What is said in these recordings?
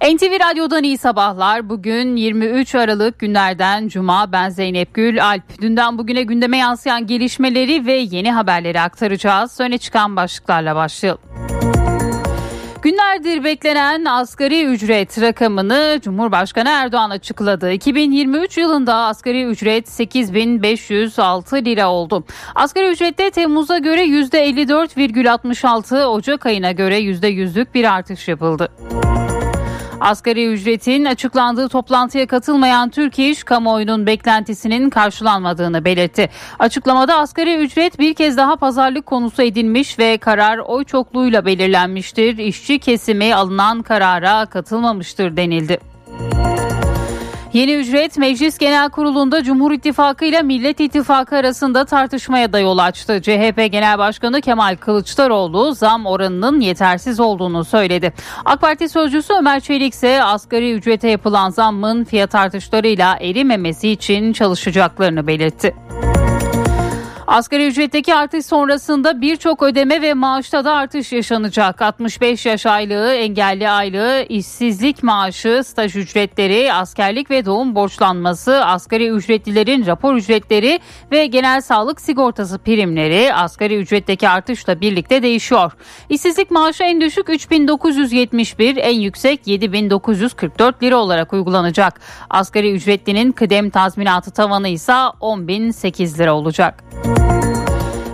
NTV Radyo'dan iyi sabahlar. Bugün 23 Aralık günlerden Cuma. Ben Zeynep Gül Alp. Dünden bugüne gündeme yansıyan gelişmeleri ve yeni haberleri aktaracağız. Öne çıkan başlıklarla başlayalım. Günlerdir beklenen asgari ücret rakamını Cumhurbaşkanı Erdoğan açıkladı. 2023 yılında asgari ücret 8506 lira oldu. Asgari ücrette Temmuz'a göre %54,66, Ocak ayına göre %100'lük bir artış yapıldı. Asgari ücretin açıklandığı toplantıya katılmayan Türkiye İş kamuoyunun beklentisinin karşılanmadığını belirtti. Açıklamada asgari ücret bir kez daha pazarlık konusu edilmiş ve karar oy çokluğuyla belirlenmiştir. İşçi kesimi alınan karara katılmamıştır denildi. Yeni ücret Meclis Genel Kurulu'nda Cumhur İttifakı ile Millet İttifakı arasında tartışmaya da yol açtı. CHP Genel Başkanı Kemal Kılıçdaroğlu zam oranının yetersiz olduğunu söyledi. AK Parti sözcüsü Ömer Çelik ise asgari ücrete yapılan zammın fiyat artışlarıyla erimemesi için çalışacaklarını belirtti. Asgari ücretteki artış sonrasında birçok ödeme ve maaşta da artış yaşanacak. 65 yaş aylığı, engelli aylığı, işsizlik maaşı, staj ücretleri, askerlik ve doğum borçlanması, asgari ücretlilerin rapor ücretleri ve genel sağlık sigortası primleri asgari ücretteki artışla birlikte değişiyor. İşsizlik maaşı en düşük 3971, en yüksek 7944 lira olarak uygulanacak. Asgari ücretlinin kıdem tazminatı tavanı ise 10.008 lira olacak.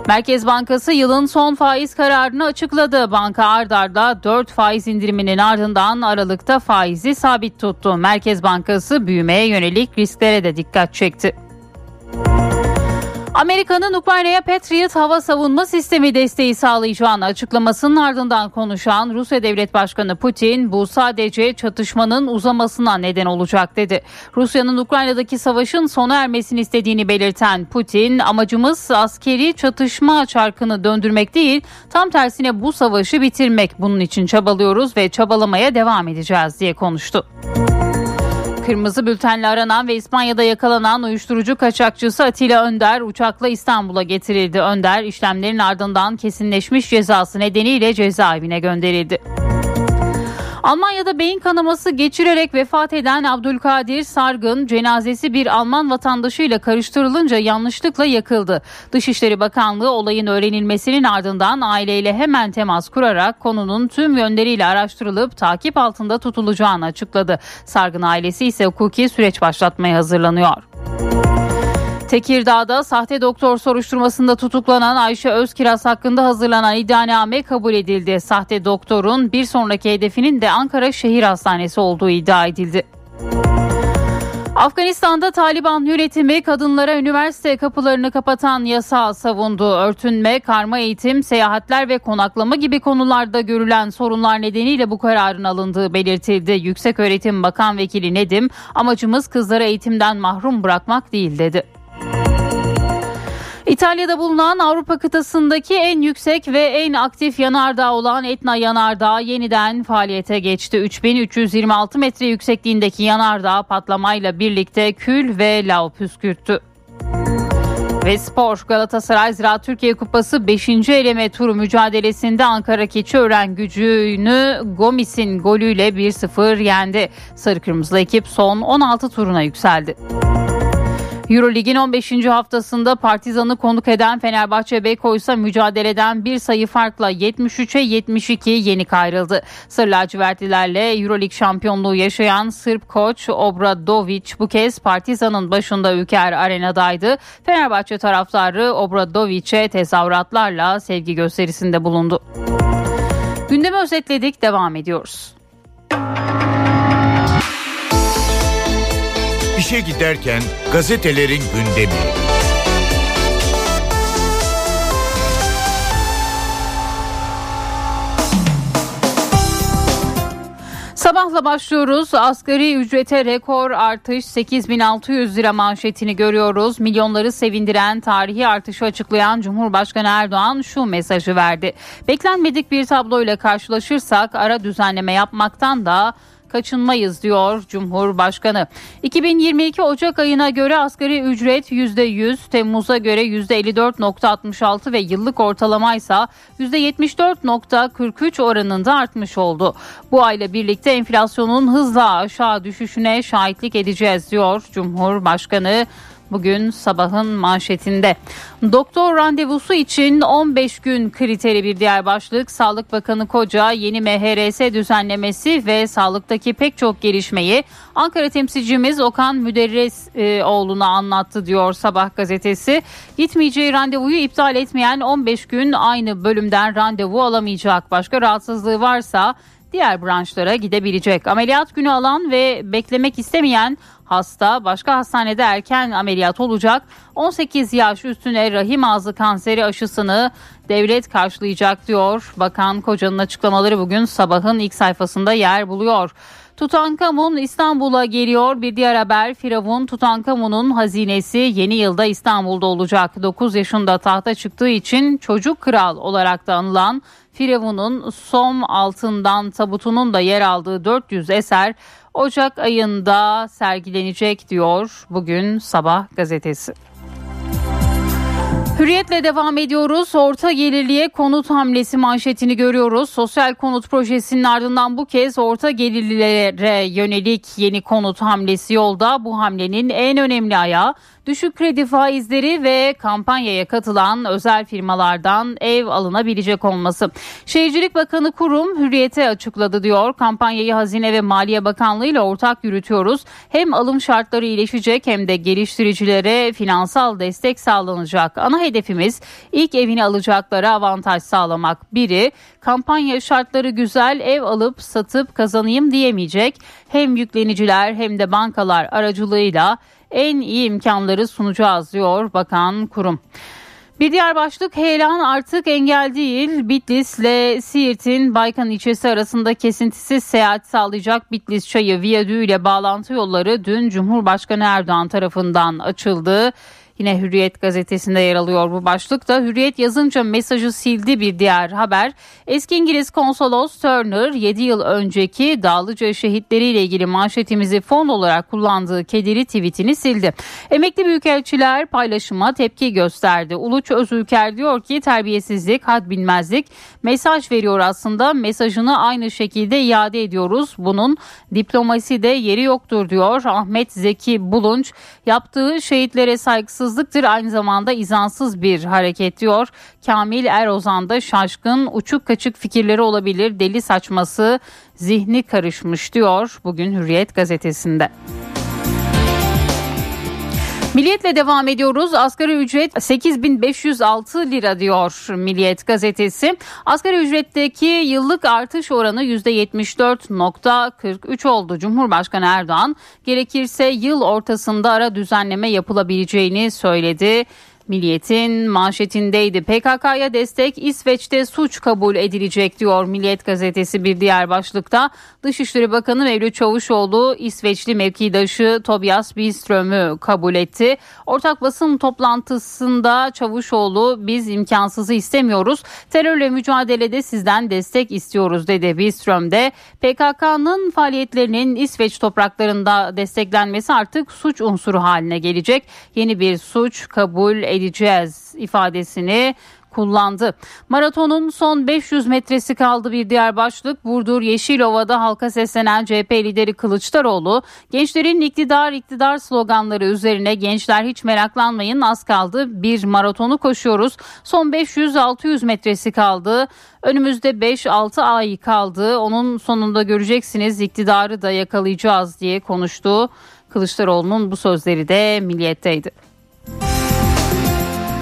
Merkez Bankası yılın son faiz kararını açıkladı. Banka ardarda 4 faiz indiriminin ardından Aralık'ta faizi sabit tuttu. Merkez Bankası büyümeye yönelik risklere de dikkat çekti. Amerika'nın Ukrayna'ya Patriot hava savunma sistemi desteği sağlayacağını açıklamasının ardından konuşan Rusya Devlet Başkanı Putin bu sadece çatışmanın uzamasına neden olacak dedi. Rusya'nın Ukrayna'daki savaşın sona ermesini istediğini belirten Putin amacımız askeri çatışma çarkını döndürmek değil tam tersine bu savaşı bitirmek bunun için çabalıyoruz ve çabalamaya devam edeceğiz diye konuştu. Kırmızı bültenle aranan ve İspanya'da yakalanan uyuşturucu kaçakçısı Atilla Önder uçakla İstanbul'a getirildi. Önder işlemlerin ardından kesinleşmiş cezası nedeniyle cezaevine gönderildi. Almanya'da beyin kanaması geçirerek vefat eden Abdülkadir Sargın cenazesi bir Alman vatandaşıyla karıştırılınca yanlışlıkla yakıldı. Dışişleri Bakanlığı olayın öğrenilmesinin ardından aileyle hemen temas kurarak konunun tüm yönleriyle araştırılıp takip altında tutulacağını açıkladı. Sargın ailesi ise hukuki süreç başlatmaya hazırlanıyor. Tekirdağ'da sahte doktor soruşturmasında tutuklanan Ayşe Özkiraz hakkında hazırlanan iddianame kabul edildi. Sahte doktorun bir sonraki hedefinin de Ankara Şehir Hastanesi olduğu iddia edildi. Afganistan'da Taliban yönetimi kadınlara üniversite kapılarını kapatan yasa savundu. Örtünme, karma eğitim, seyahatler ve konaklama gibi konularda görülen sorunlar nedeniyle bu kararın alındığı belirtildi. Yüksek Öğretim Bakan Vekili Nedim, amacımız kızları eğitimden mahrum bırakmak değil dedi. İtalya'da bulunan Avrupa kıtasındaki en yüksek ve en aktif yanardağ olan Etna Yanardağ yeniden faaliyete geçti. 3326 metre yüksekliğindeki yanardağ patlamayla birlikte kül ve lav püskürttü. Ve spor Galatasaray Ziraat Türkiye Kupası 5. eleme turu mücadelesinde Ankara Keçiören gücünü Gomis'in golüyle 1-0 yendi. Sarı Kırmızılı ekip son 16 turuna yükseldi. Eurolig'in 15. haftasında Partizan'ı konuk eden Fenerbahçe Beko ise mücadeleden bir sayı farkla 73'e 72 yenik ayrıldı. Sarı lacivertlilerle Eurolig şampiyonluğu yaşayan Sırp koç Obradovic bu kez Partizan'ın başında Ülker Arena'daydı. Fenerbahçe taraftarı Obradovic'e tezahüratlarla sevgi gösterisinde bulundu. Gündemi özetledik devam ediyoruz. İşe giderken gazetelerin gündemi. Sabahla başlıyoruz. Asgari ücrete rekor artış 8600 lira manşetini görüyoruz. Milyonları sevindiren tarihi artışı açıklayan Cumhurbaşkanı Erdoğan şu mesajı verdi. Beklenmedik bir tabloyla karşılaşırsak ara düzenleme yapmaktan da kaçınmayız diyor Cumhurbaşkanı. 2022 Ocak ayına göre asgari ücret %100, Temmuz'a göre %54.66 ve yıllık ortalama ise %74.43 oranında artmış oldu. Bu ayla birlikte enflasyonun hızla aşağı düşüşüne şahitlik edeceğiz diyor Cumhurbaşkanı bugün sabahın manşetinde. Doktor randevusu için 15 gün kriteri bir diğer başlık. Sağlık Bakanı Koca yeni MHRS düzenlemesi ve sağlıktaki pek çok gelişmeyi Ankara temsilcimiz Okan Müderrisoğlu'na anlattı diyor Sabah gazetesi. Gitmeyeceği randevuyu iptal etmeyen 15 gün aynı bölümden randevu alamayacak. Başka rahatsızlığı varsa diğer branşlara gidebilecek. Ameliyat günü alan ve beklemek istemeyen hasta başka hastanede erken ameliyat olacak. 18 yaş üstüne rahim ağzı kanseri aşısını devlet karşılayacak diyor. Bakan Koca'nın açıklamaları bugün sabahın ilk sayfasında yer buluyor. Tutankamun İstanbul'a geliyor. Bir diğer haber Firavun Tutankamun'un hazinesi yeni yılda İstanbul'da olacak. 9 yaşında tahta çıktığı için çocuk kral olarak da anılan Firavun'un som altından tabutunun da yer aldığı 400 eser Ocak ayında sergilenecek diyor bugün Sabah gazetesi. Hürriyetle devam ediyoruz. Orta gelirliye konut hamlesi manşetini görüyoruz. Sosyal konut projesinin ardından bu kez orta gelirlilere yönelik yeni konut hamlesi yolda. Bu hamlenin en önemli ayağı Düşük kredi faizleri ve kampanyaya katılan özel firmalardan ev alınabilecek olması. Şehircilik Bakanı Kurum hürriyete açıkladı diyor. Kampanyayı Hazine ve Maliye Bakanlığı ile ortak yürütüyoruz. Hem alım şartları iyileşecek hem de geliştiricilere finansal destek sağlanacak. Ana hedefimiz ilk evini alacaklara avantaj sağlamak. Biri kampanya şartları güzel ev alıp satıp kazanayım diyemeyecek. Hem yükleniciler hem de bankalar aracılığıyla en iyi imkanları sunacağız diyor Bakan Kurum. Bir diğer başlık heyelan artık engel değil. Bitlis ile Siirt'in Baykan ilçesi arasında kesintisiz seyahat sağlayacak Bitlis Çayı Viyadüğü ile bağlantı yolları dün Cumhurbaşkanı Erdoğan tarafından açıldı. Yine Hürriyet gazetesinde yer alıyor bu başlıkta. Hürriyet yazınca mesajı sildi bir diğer haber. Eski İngiliz konsolos Turner 7 yıl önceki Dağlıca şehitleriyle ilgili manşetimizi fon olarak kullandığı kedili tweetini sildi. Emekli büyükelçiler paylaşıma tepki gösterdi. Uluç Özülker diyor ki terbiyesizlik, had bilmezlik mesaj veriyor aslında. Mesajını aynı şekilde iade ediyoruz. Bunun diplomasi de yeri yoktur diyor. Ahmet Zeki Bulunç yaptığı şehitlere saygısız saygısızlıktır aynı zamanda izansız bir hareket diyor. Kamil Erozan da şaşkın uçuk kaçık fikirleri olabilir deli saçması zihni karışmış diyor bugün Hürriyet gazetesinde. Milliyetle devam ediyoruz. Asgari ücret 8506 lira diyor Milliyet gazetesi. Asgari ücretteki yıllık artış oranı %74.43 oldu. Cumhurbaşkanı Erdoğan gerekirse yıl ortasında ara düzenleme yapılabileceğini söyledi. Milliyet'in manşetindeydi. PKK'ya destek İsveç'te suç kabul edilecek diyor Milliyet gazetesi bir diğer başlıkta. Dışişleri Bakanı Mevlüt Çavuşoğlu İsveçli mevkidaşı Tobias Billström'ü kabul etti. Ortak basın toplantısında Çavuşoğlu biz imkansızı istemiyoruz. Terörle mücadelede sizden destek istiyoruz dedi. Billström de PKK'nın faaliyetlerinin İsveç topraklarında desteklenmesi artık suç unsuru haline gelecek. Yeni bir suç kabul edildi edeceğiz ifadesini kullandı. Maratonun son 500 metresi kaldı bir diğer başlık. Burdur Yeşilova'da halka seslenen CHP lideri Kılıçdaroğlu, gençlerin iktidar iktidar sloganları üzerine gençler hiç meraklanmayın az kaldı bir maratonu koşuyoruz. Son 500-600 metresi kaldı. Önümüzde 5-6 ay kaldı. Onun sonunda göreceksiniz iktidarı da yakalayacağız diye konuştu. Kılıçdaroğlu'nun bu sözleri de milliyetteydi.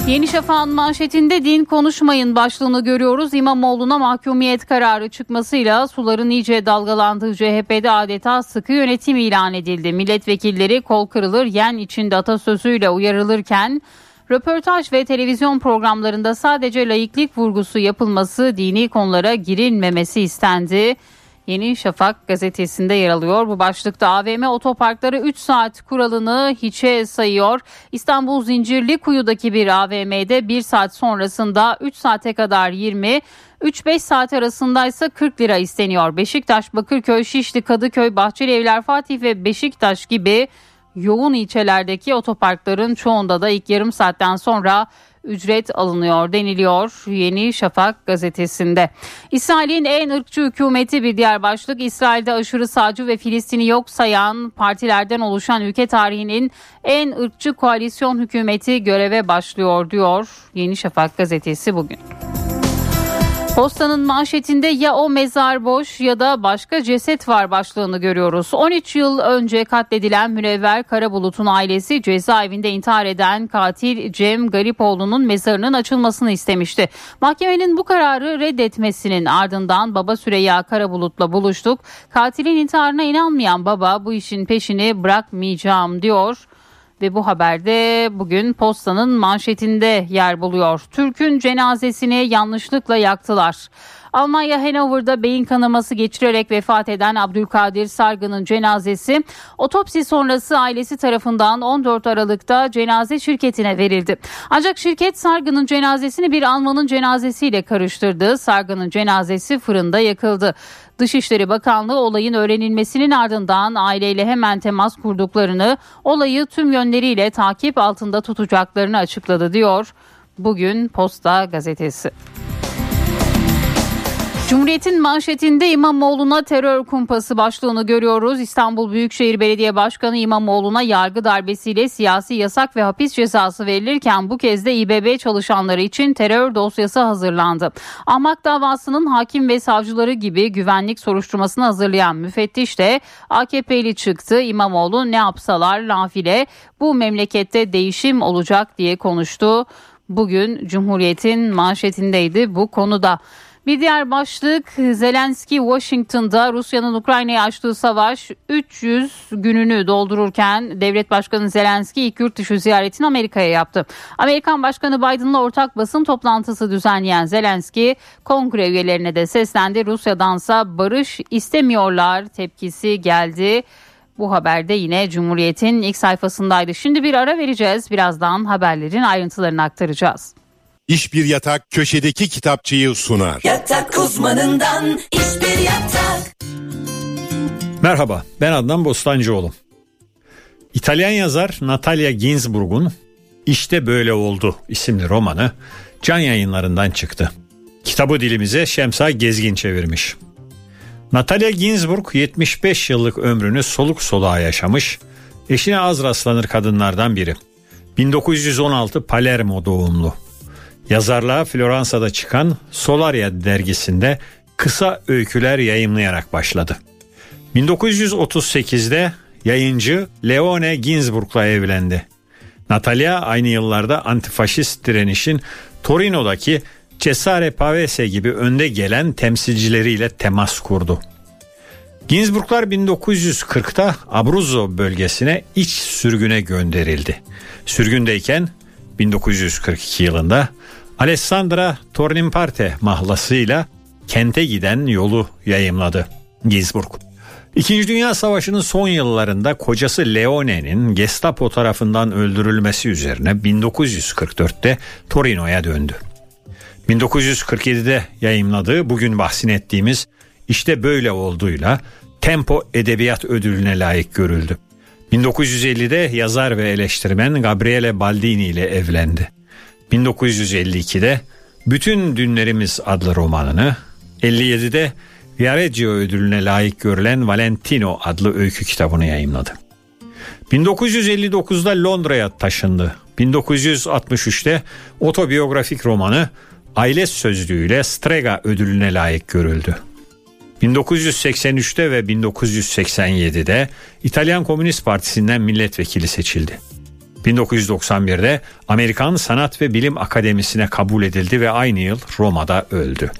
Yeni Şafak'ın manşetinde din konuşmayın başlığını görüyoruz. İmamoğlu'na mahkumiyet kararı çıkmasıyla suların iyice dalgalandığı CHP'de adeta sıkı yönetim ilan edildi. Milletvekilleri kol kırılır yen içinde atasözüyle uyarılırken röportaj ve televizyon programlarında sadece laiklik vurgusu yapılması dini konulara girilmemesi istendi. Yeni Şafak gazetesinde yer alıyor. Bu başlıkta AVM otoparkları 3 saat kuralını hiçe sayıyor. İstanbul Zincirli Kuyu'daki bir AVM'de 1 saat sonrasında 3 saate kadar 20, 3-5 saat arasındaysa 40 lira isteniyor. Beşiktaş, Bakırköy, Şişli, Kadıköy, Bahçeli Evler, Fatih ve Beşiktaş gibi yoğun ilçelerdeki otoparkların çoğunda da ilk yarım saatten sonra ücret alınıyor deniliyor Yeni Şafak gazetesinde. İsrail'in en ırkçı hükümeti bir diğer başlık İsrail'de aşırı sağcı ve Filistin'i yok sayan partilerden oluşan ülke tarihinin en ırkçı koalisyon hükümeti göreve başlıyor diyor Yeni Şafak gazetesi bugün. Postanın manşetinde ya o mezar boş ya da başka ceset var başlığını görüyoruz. 13 yıl önce katledilen Münevver Karabulut'un ailesi cezaevinde intihar eden katil Cem Garipoğlu'nun mezarının açılmasını istemişti. Mahkemenin bu kararı reddetmesinin ardından baba Süreyya Karabulut'la buluştuk. Katilin intiharına inanmayan baba bu işin peşini bırakmayacağım diyor ve bu haberde bugün postanın manşetinde yer buluyor. Türk'ün cenazesini yanlışlıkla yaktılar. Almanya Hanover'da beyin kanaması geçirerek vefat eden Abdülkadir Sargı'nın cenazesi otopsi sonrası ailesi tarafından 14 Aralık'ta cenaze şirketine verildi. Ancak şirket Sargı'nın cenazesini bir Alman'ın cenazesiyle karıştırdı. Sargı'nın cenazesi fırında yakıldı. Dışişleri Bakanlığı olayın öğrenilmesinin ardından aileyle hemen temas kurduklarını, olayı tüm yönleriyle takip altında tutacaklarını açıkladı diyor. Bugün Posta gazetesi. Cumhuriyet'in manşetinde İmamoğlu'na terör kumpası başlığını görüyoruz. İstanbul Büyükşehir Belediye Başkanı İmamoğlu'na yargı darbesiyle siyasi yasak ve hapis cezası verilirken bu kez de İBB çalışanları için terör dosyası hazırlandı. Ahmak davasının hakim ve savcıları gibi güvenlik soruşturmasını hazırlayan müfettiş de AKP'li çıktı. İmamoğlu ne yapsalar nafile bu memlekette değişim olacak diye konuştu. Bugün Cumhuriyet'in manşetindeydi bu konuda. Bir diğer başlık Zelenski Washington'da Rusya'nın Ukrayna'ya açtığı savaş 300 gününü doldururken devlet başkanı Zelenski ilk yurt dışı ziyaretini Amerika'ya yaptı. Amerikan Başkanı Biden'la ortak basın toplantısı düzenleyen Zelenski kongre üyelerine de seslendi. Rusya'dansa barış istemiyorlar tepkisi geldi. Bu haberde yine Cumhuriyet'in ilk sayfasındaydı. Şimdi bir ara vereceğiz. Birazdan haberlerin ayrıntılarını aktaracağız. İş bir yatak köşedeki kitapçıyı sunar. Yatak uzmanından iş bir yatak. Merhaba ben Adnan Bostancıoğlu. İtalyan yazar Natalia Ginsburg'un İşte Böyle Oldu isimli romanı can yayınlarından çıktı. Kitabı dilimize Şemsa Gezgin çevirmiş. Natalia Ginsburg 75 yıllık ömrünü soluk soluğa yaşamış, eşine az rastlanır kadınlardan biri. 1916 Palermo doğumlu. Yazarlığa Floransa'da çıkan Solaria dergisinde kısa öyküler yayımlayarak başladı. 1938'de yayıncı Leone Ginsburg'la evlendi. Natalia aynı yıllarda antifaşist direnişin Torino'daki Cesare Pavese gibi önde gelen temsilcileriyle temas kurdu. Ginsburglar 1940'ta Abruzzo bölgesine iç sürgüne gönderildi. Sürgündeyken 1942 yılında Alessandra Tornimparte mahlasıyla kente giden yolu yayımladı Ginsburg. İkinci Dünya Savaşı'nın son yıllarında kocası Leone'nin Gestapo tarafından öldürülmesi üzerine 1944'te Torino'ya döndü. 1947'de yayımladığı bugün bahsettiğimiz işte böyle olduğuyla Tempo Edebiyat Ödülüne layık görüldü. 1950'de yazar ve eleştirmen Gabriele Baldini ile evlendi. 1952'de Bütün Dünlerimiz adlı romanını, 57'de Viareggio ödülüne layık görülen Valentino adlı öykü kitabını yayımladı. 1959'da Londra'ya taşındı. 1963'te otobiyografik romanı Aile Sözlüğüyle Strega ödülüne layık görüldü. 1983'te ve 1987'de İtalyan Komünist Partisi'nden milletvekili seçildi. 1991'de Amerikan Sanat ve Bilim Akademisi'ne kabul edildi ve aynı yıl Roma'da öldü.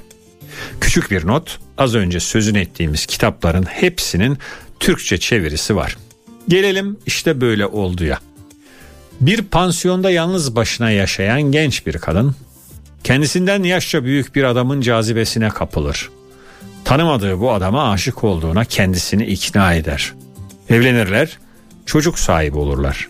Küçük bir not, az önce sözünü ettiğimiz kitapların hepsinin Türkçe çevirisi var. Gelelim işte böyle olduya. Bir pansiyonda yalnız başına yaşayan genç bir kadın, kendisinden yaşça büyük bir adamın cazibesine kapılır. Tanımadığı bu adama aşık olduğuna kendisini ikna eder. Evlenirler, çocuk sahibi olurlar.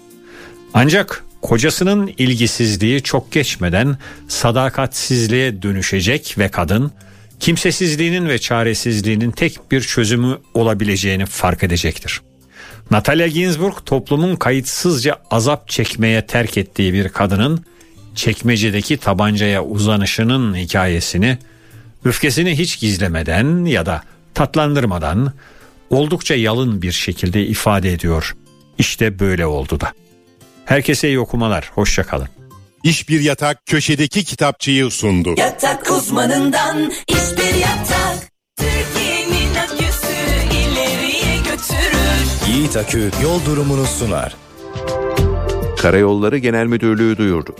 Ancak kocasının ilgisizliği çok geçmeden sadakatsizliğe dönüşecek ve kadın kimsesizliğinin ve çaresizliğinin tek bir çözümü olabileceğini fark edecektir. Natalia Ginsburg toplumun kayıtsızca azap çekmeye terk ettiği bir kadının çekmecedeki tabancaya uzanışının hikayesini öfkesini hiç gizlemeden ya da tatlandırmadan oldukça yalın bir şekilde ifade ediyor. İşte böyle oldu da. Herkese iyi okumalar. Hoşçakalın. İş Bir Yatak köşedeki kitapçıyı sundu. Yatak uzmanından iş bir yatak. Türkiye'nin aküsü ileriye götürür. Yiğit Akü yol durumunu sunar. Karayolları Genel Müdürlüğü duyurdu.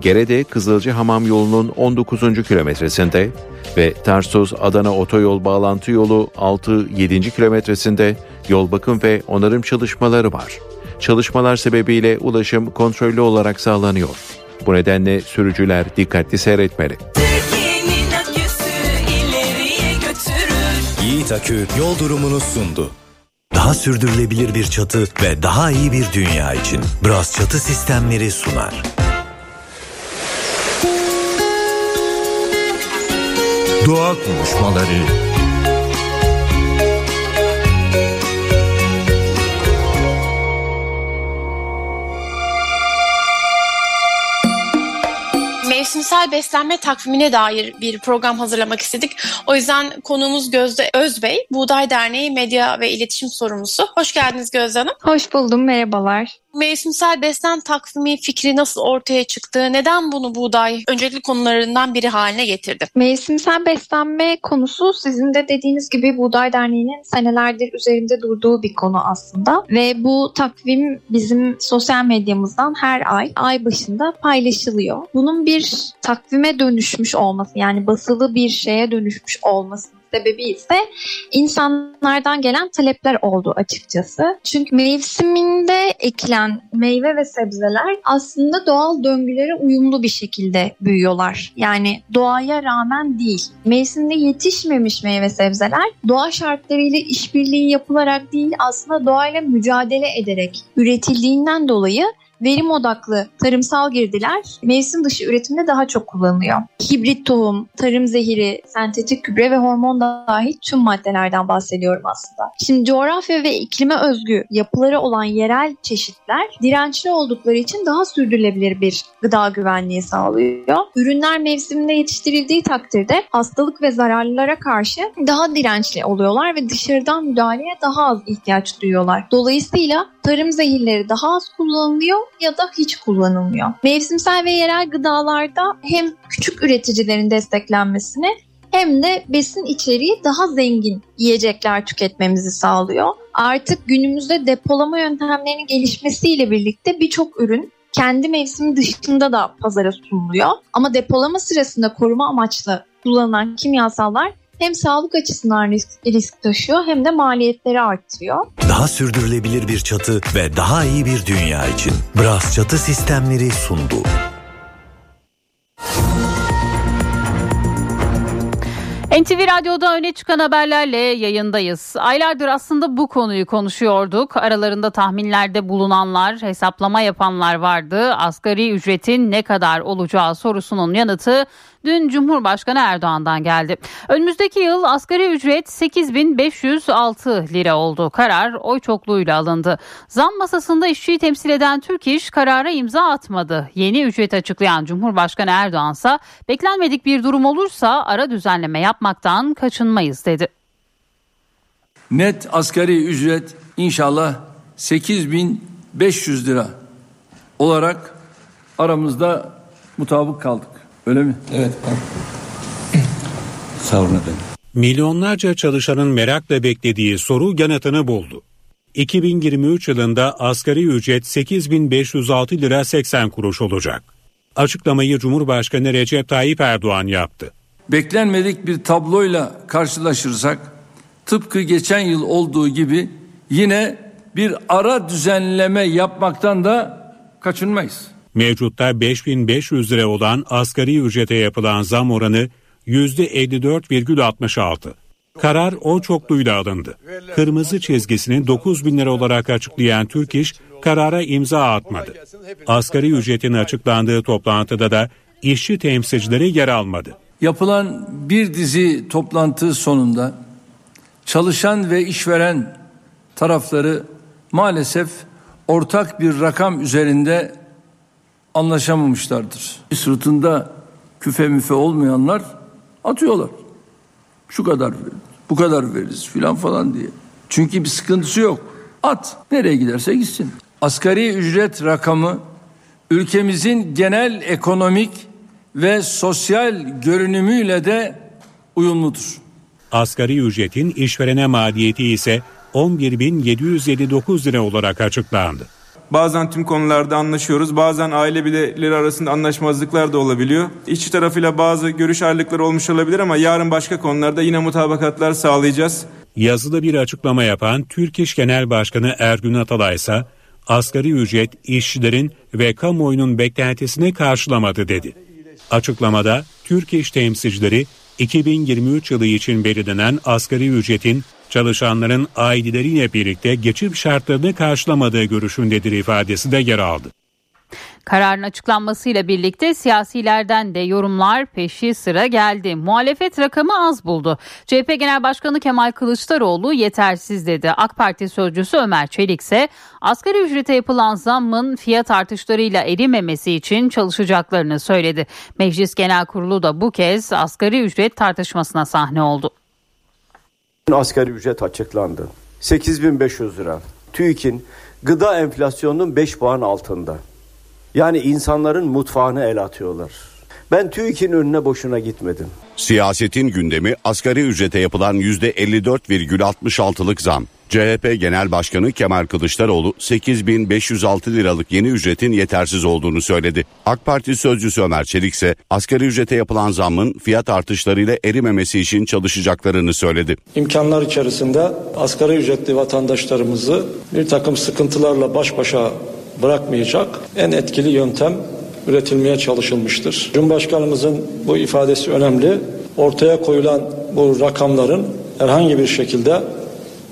Gerede Kızılcı Hamam yolunun 19. kilometresinde ve Tarsus Adana otoyol bağlantı yolu 6-7. kilometresinde yol bakım ve onarım çalışmaları var. Çalışmalar sebebiyle ulaşım kontrollü olarak sağlanıyor. Bu nedenle sürücüler dikkatli seyretmeli. Yiğit Akü yol durumunu sundu. Daha sürdürülebilir bir çatı ve daha iyi bir dünya için Bras Çatı Sistemleri sunar. Doğa konuşmaları. Mevsimsel beslenme takvimine dair bir program hazırlamak istedik. O yüzden konuğumuz Gözde Özbey, Buğday Derneği Medya ve İletişim Sorumlusu. Hoş geldiniz Gözde Hanım. Hoş buldum, merhabalar. Mevsimsel beslen takvimi fikri nasıl ortaya çıktı? Neden bunu buğday öncelikli konularından biri haline getirdi? Mevsimsel beslenme konusu sizin de dediğiniz gibi Buğday Derneği'nin senelerdir üzerinde durduğu bir konu aslında. Ve bu takvim bizim sosyal medyamızdan her ay, ay başında paylaşılıyor. Bunun bir takvime dönüşmüş olması yani basılı bir şeye dönüşmüş olması sebebi ise insanlardan gelen talepler oldu açıkçası. Çünkü mevsiminde ekilen meyve ve sebzeler aslında doğal döngülere uyumlu bir şekilde büyüyorlar. Yani doğaya rağmen değil. Mevsimde yetişmemiş meyve sebzeler doğa şartlarıyla işbirliği yapılarak değil aslında doğayla mücadele ederek üretildiğinden dolayı verim odaklı tarımsal girdiler mevsim dışı üretimde daha çok kullanılıyor. Hibrit tohum, tarım zehiri, sentetik gübre ve hormon dahil tüm maddelerden bahsediyorum aslında. Şimdi coğrafya ve iklime özgü yapıları olan yerel çeşitler dirençli oldukları için daha sürdürülebilir bir gıda güvenliği sağlıyor. Ürünler mevsiminde yetiştirildiği takdirde hastalık ve zararlılara karşı daha dirençli oluyorlar ve dışarıdan müdahaleye daha az ihtiyaç duyuyorlar. Dolayısıyla tarım zehirleri daha az kullanılıyor ya da hiç kullanılmıyor. Mevsimsel ve yerel gıdalarda hem küçük üreticilerin desteklenmesini hem de besin içeriği daha zengin yiyecekler tüketmemizi sağlıyor. Artık günümüzde depolama yöntemlerinin gelişmesiyle birlikte birçok ürün kendi mevsimi dışında da pazara sunuluyor. Ama depolama sırasında koruma amaçlı kullanılan kimyasallar hem sağlık açısından risk, risk taşıyor hem de maliyetleri arttırıyor. Daha sürdürülebilir bir çatı ve daha iyi bir dünya için Bras Çatı Sistemleri sundu. NTV Radyo'da öne çıkan haberlerle yayındayız. Aylardır aslında bu konuyu konuşuyorduk. Aralarında tahminlerde bulunanlar, hesaplama yapanlar vardı. Asgari ücretin ne kadar olacağı sorusunun yanıtı dün Cumhurbaşkanı Erdoğan'dan geldi. Önümüzdeki yıl asgari ücret 8506 lira oldu. Karar oy çokluğuyla alındı. Zam masasında işçiyi temsil eden Türk İş karara imza atmadı. Yeni ücret açıklayan Cumhurbaşkanı Erdoğan ise beklenmedik bir durum olursa ara düzenleme yapmaktan kaçınmayız dedi. Net asgari ücret inşallah 8500 lira olarak aramızda mutabık kaldık. Öyle mi? Evet. Sağ olun efendim. Milyonlarca çalışanın merakla beklediği soru yanıtını buldu. 2023 yılında asgari ücret 8506 lira 80 kuruş olacak. Açıklamayı Cumhurbaşkanı Recep Tayyip Erdoğan yaptı. Beklenmedik bir tabloyla karşılaşırsak tıpkı geçen yıl olduğu gibi yine bir ara düzenleme yapmaktan da kaçınmayız. Mevcutta 5500 lira olan asgari ücrete yapılan zam oranı %54,66. Karar o çokluyla alındı. Kırmızı çizgisini 9 bin lira olarak açıklayan Türk İş karara imza atmadı. Asgari ücretin açıklandığı toplantıda da işçi temsilcileri yer almadı. Yapılan bir dizi toplantı sonunda çalışan ve işveren tarafları maalesef ortak bir rakam üzerinde anlaşamamışlardır. Sırtında küfe müfe olmayanlar atıyorlar. Şu kadar bu kadar veririz filan falan diye. Çünkü bir sıkıntısı yok. At nereye giderse gitsin. Asgari ücret rakamı ülkemizin genel ekonomik ve sosyal görünümüyle de uyumludur. Asgari ücretin işverene maliyeti ise 11.759 lira olarak açıklandı. Bazen tüm konularda anlaşıyoruz. Bazen aile bireyleri arasında anlaşmazlıklar da olabiliyor. İşçi tarafıyla bazı görüş ayrılıkları olmuş olabilir ama yarın başka konularda yine mutabakatlar sağlayacağız. Yazılı bir açıklama yapan Türk İş Genel Başkanı Ergün Atalay ise asgari ücret işçilerin ve kamuoyunun beklentisini karşılamadı dedi. Açıklamada Türk İş temsilcileri 2023 yılı için belirlenen asgari ücretin çalışanların aidileriyle birlikte geçim şartlarını karşılamadığı görüşündedir ifadesi de yer aldı. Kararın açıklanmasıyla birlikte siyasilerden de yorumlar peşi sıra geldi. Muhalefet rakamı az buldu. CHP Genel Başkanı Kemal Kılıçdaroğlu yetersiz dedi. AK Parti sözcüsü Ömer Çelik ise asgari ücrete yapılan zammın fiyat artışlarıyla erimemesi için çalışacaklarını söyledi. Meclis Genel Kurulu da bu kez asgari ücret tartışmasına sahne oldu. Asgari ücret açıklandı. 8500 lira. TÜİK'in gıda enflasyonunun 5 puan altında. Yani insanların mutfağını el atıyorlar. Ben TÜİK'in önüne boşuna gitmedim. Siyasetin gündemi asgari ücrete yapılan %54,66'lık zam. CHP Genel Başkanı Kemal Kılıçdaroğlu 8506 liralık yeni ücretin yetersiz olduğunu söyledi. AK Parti sözcüsü Ömer Çelik ise asgari ücrete yapılan zammın fiyat artışlarıyla erimemesi için çalışacaklarını söyledi. İmkanlar içerisinde asgari ücretli vatandaşlarımızı bir takım sıkıntılarla baş başa bırakmayacak en etkili yöntem üretilmeye çalışılmıştır. Cumhurbaşkanımızın bu ifadesi önemli. Ortaya koyulan bu rakamların herhangi bir şekilde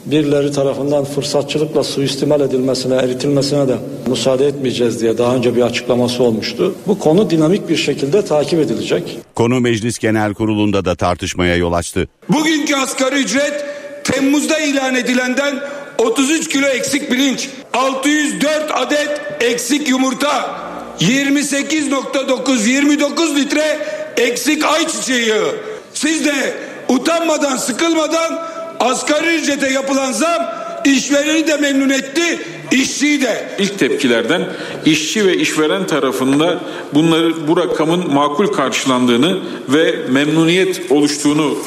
birileri tarafından fırsatçılıkla suistimal edilmesine, eritilmesine de müsaade etmeyeceğiz diye daha önce bir açıklaması olmuştu. Bu konu dinamik bir şekilde takip edilecek. Konu Meclis Genel Kurulu'nda da tartışmaya yol açtı. Bugünkü asgari ücret Temmuz'da ilan edilenden 33 kilo eksik pirinç, 604 adet eksik yumurta, 28.9 29 litre eksik ayçiçeği. Siz de utanmadan, sıkılmadan asgari ücrete yapılan zam işvereni de memnun etti, işçiyi de. İlk tepkilerden işçi ve işveren tarafında bunları bu rakamın makul karşılandığını ve memnuniyet oluştuğunu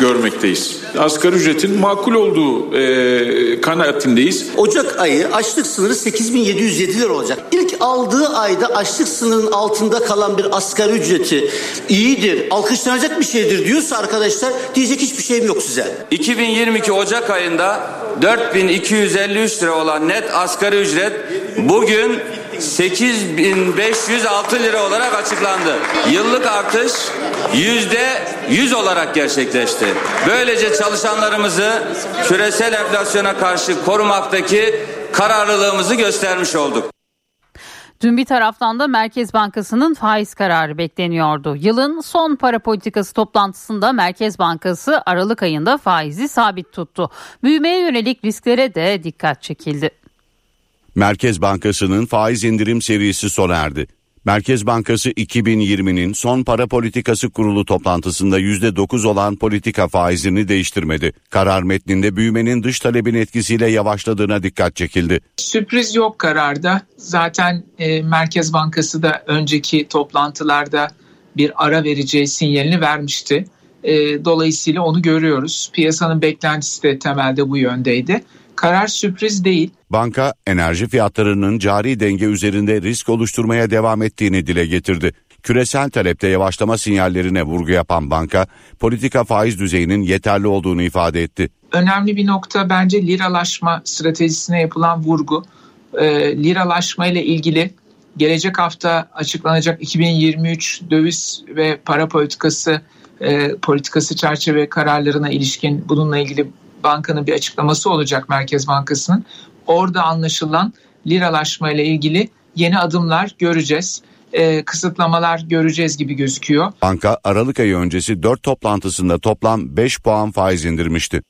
görmekteyiz. Asgari ücretin makul olduğu e, kanaatindeyiz. Ocak ayı açlık sınırı 8707 lira olacak. İlk aldığı ayda açlık sınırının altında kalan bir asgari ücreti iyidir, alkışlanacak bir şeydir diyorsa arkadaşlar diyecek hiçbir şeyim yok size. 2022 Ocak ayında 4253 lira olan net asgari ücret bugün 8506 lira olarak açıklandı. Yıllık artış yüzde 100 olarak gerçekleşti. Böylece çalışanlarımızı küresel enflasyona karşı korumaktaki kararlılığımızı göstermiş olduk. Dün bir taraftan da Merkez Bankası'nın faiz kararı bekleniyordu. Yılın son para politikası toplantısında Merkez Bankası Aralık ayında faizi sabit tuttu. Büyümeye yönelik risklere de dikkat çekildi. Merkez Bankası'nın faiz indirim serisi sona erdi. Merkez Bankası 2020'nin son para politikası kurulu toplantısında %9 olan politika faizini değiştirmedi. Karar metninde büyümenin dış talebin etkisiyle yavaşladığına dikkat çekildi. Sürpriz yok kararda. Zaten e, Merkez Bankası da önceki toplantılarda bir ara vereceği sinyalini vermişti. E, dolayısıyla onu görüyoruz. Piyasanın beklentisi de temelde bu yöndeydi. Karar sürpriz değil. Banka enerji fiyatlarının cari denge üzerinde risk oluşturmaya devam ettiğini dile getirdi. Küresel talepte yavaşlama sinyallerine vurgu yapan banka politika faiz düzeyinin yeterli olduğunu ifade etti. Önemli bir nokta bence liralaşma stratejisine yapılan vurgu. E, liralaşma ile ilgili gelecek hafta açıklanacak 2023 döviz ve para politikası e, politikası çerçeve kararlarına ilişkin bununla ilgili bankanın bir açıklaması olacak Merkez Bankası'nın. Orada anlaşılan liralaşma ile ilgili yeni adımlar göreceğiz. E, kısıtlamalar göreceğiz gibi gözüküyor. Banka Aralık ayı öncesi 4 toplantısında toplam 5 puan faiz indirmişti.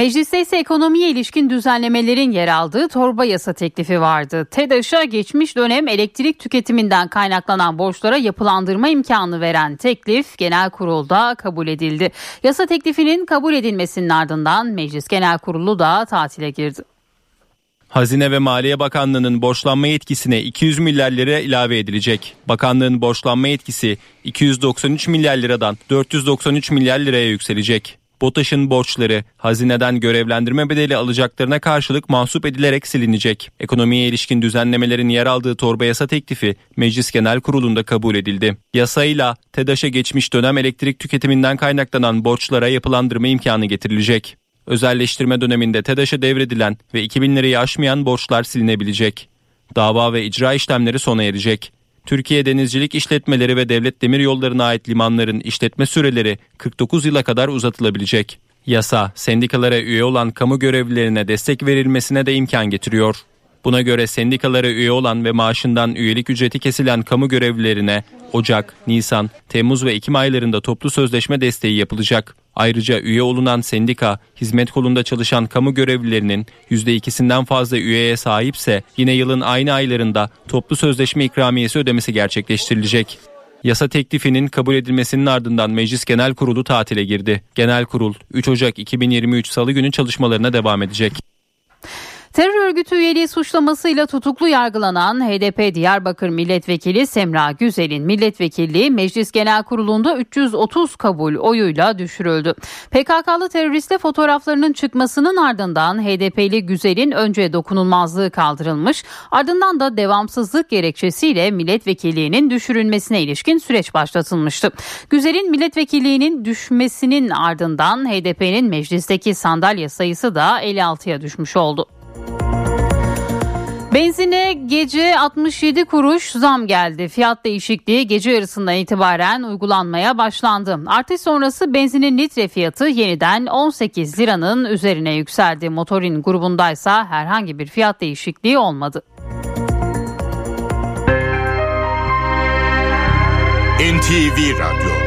Mecliste ise ekonomiye ilişkin düzenlemelerin yer aldığı torba yasa teklifi vardı. TEDAŞ'a geçmiş dönem elektrik tüketiminden kaynaklanan borçlara yapılandırma imkanı veren teklif genel kurulda kabul edildi. Yasa teklifinin kabul edilmesinin ardından Meclis Genel Kurulu da tatile girdi. Hazine ve Maliye Bakanlığı'nın borçlanma yetkisine 200 milyar lira ilave edilecek. Bakanlığın borçlanma yetkisi 293 milyar liradan 493 milyar liraya yükselecek. BOTAŞ'ın borçları hazineden görevlendirme bedeli alacaklarına karşılık mahsup edilerek silinecek. Ekonomiye ilişkin düzenlemelerin yer aldığı torba yasa teklifi Meclis Genel Kurulu'nda kabul edildi. Yasayla TEDAŞ'a geçmiş dönem elektrik tüketiminden kaynaklanan borçlara yapılandırma imkanı getirilecek. Özelleştirme döneminde TEDAŞ'a devredilen ve 2000 lirayı aşmayan borçlar silinebilecek. Dava ve icra işlemleri sona erecek. Türkiye Denizcilik İşletmeleri ve Devlet Demiryolları'na ait limanların işletme süreleri 49 yıla kadar uzatılabilecek. Yasa, sendikalara üye olan kamu görevlilerine destek verilmesine de imkan getiriyor. Buna göre sendikalara üye olan ve maaşından üyelik ücreti kesilen kamu görevlilerine Ocak, Nisan, Temmuz ve Ekim aylarında toplu sözleşme desteği yapılacak. Ayrıca üye olunan sendika, hizmet kolunda çalışan kamu görevlilerinin %2'sinden fazla üyeye sahipse yine yılın aynı aylarında toplu sözleşme ikramiyesi ödemesi gerçekleştirilecek. Yasa teklifinin kabul edilmesinin ardından Meclis Genel Kurulu tatile girdi. Genel Kurul 3 Ocak 2023 Salı günü çalışmalarına devam edecek. Terör örgütü üyeliği suçlamasıyla tutuklu yargılanan HDP Diyarbakır Milletvekili Semra Güzel'in milletvekilliği Meclis Genel Kurulu'nda 330 kabul oyuyla düşürüldü. PKK'lı teröristle fotoğraflarının çıkmasının ardından HDP'li Güzel'in önce dokunulmazlığı kaldırılmış ardından da devamsızlık gerekçesiyle milletvekilliğinin düşürülmesine ilişkin süreç başlatılmıştı. Güzel'in milletvekilliğinin düşmesinin ardından HDP'nin meclisteki sandalye sayısı da 56'ya düşmüş oldu. Benzine gece 67 kuruş zam geldi. Fiyat değişikliği gece yarısından itibaren uygulanmaya başlandı. Artış sonrası benzinin litre fiyatı yeniden 18 liranın üzerine yükseldi. Motorin grubundaysa herhangi bir fiyat değişikliği olmadı. NTV Radyo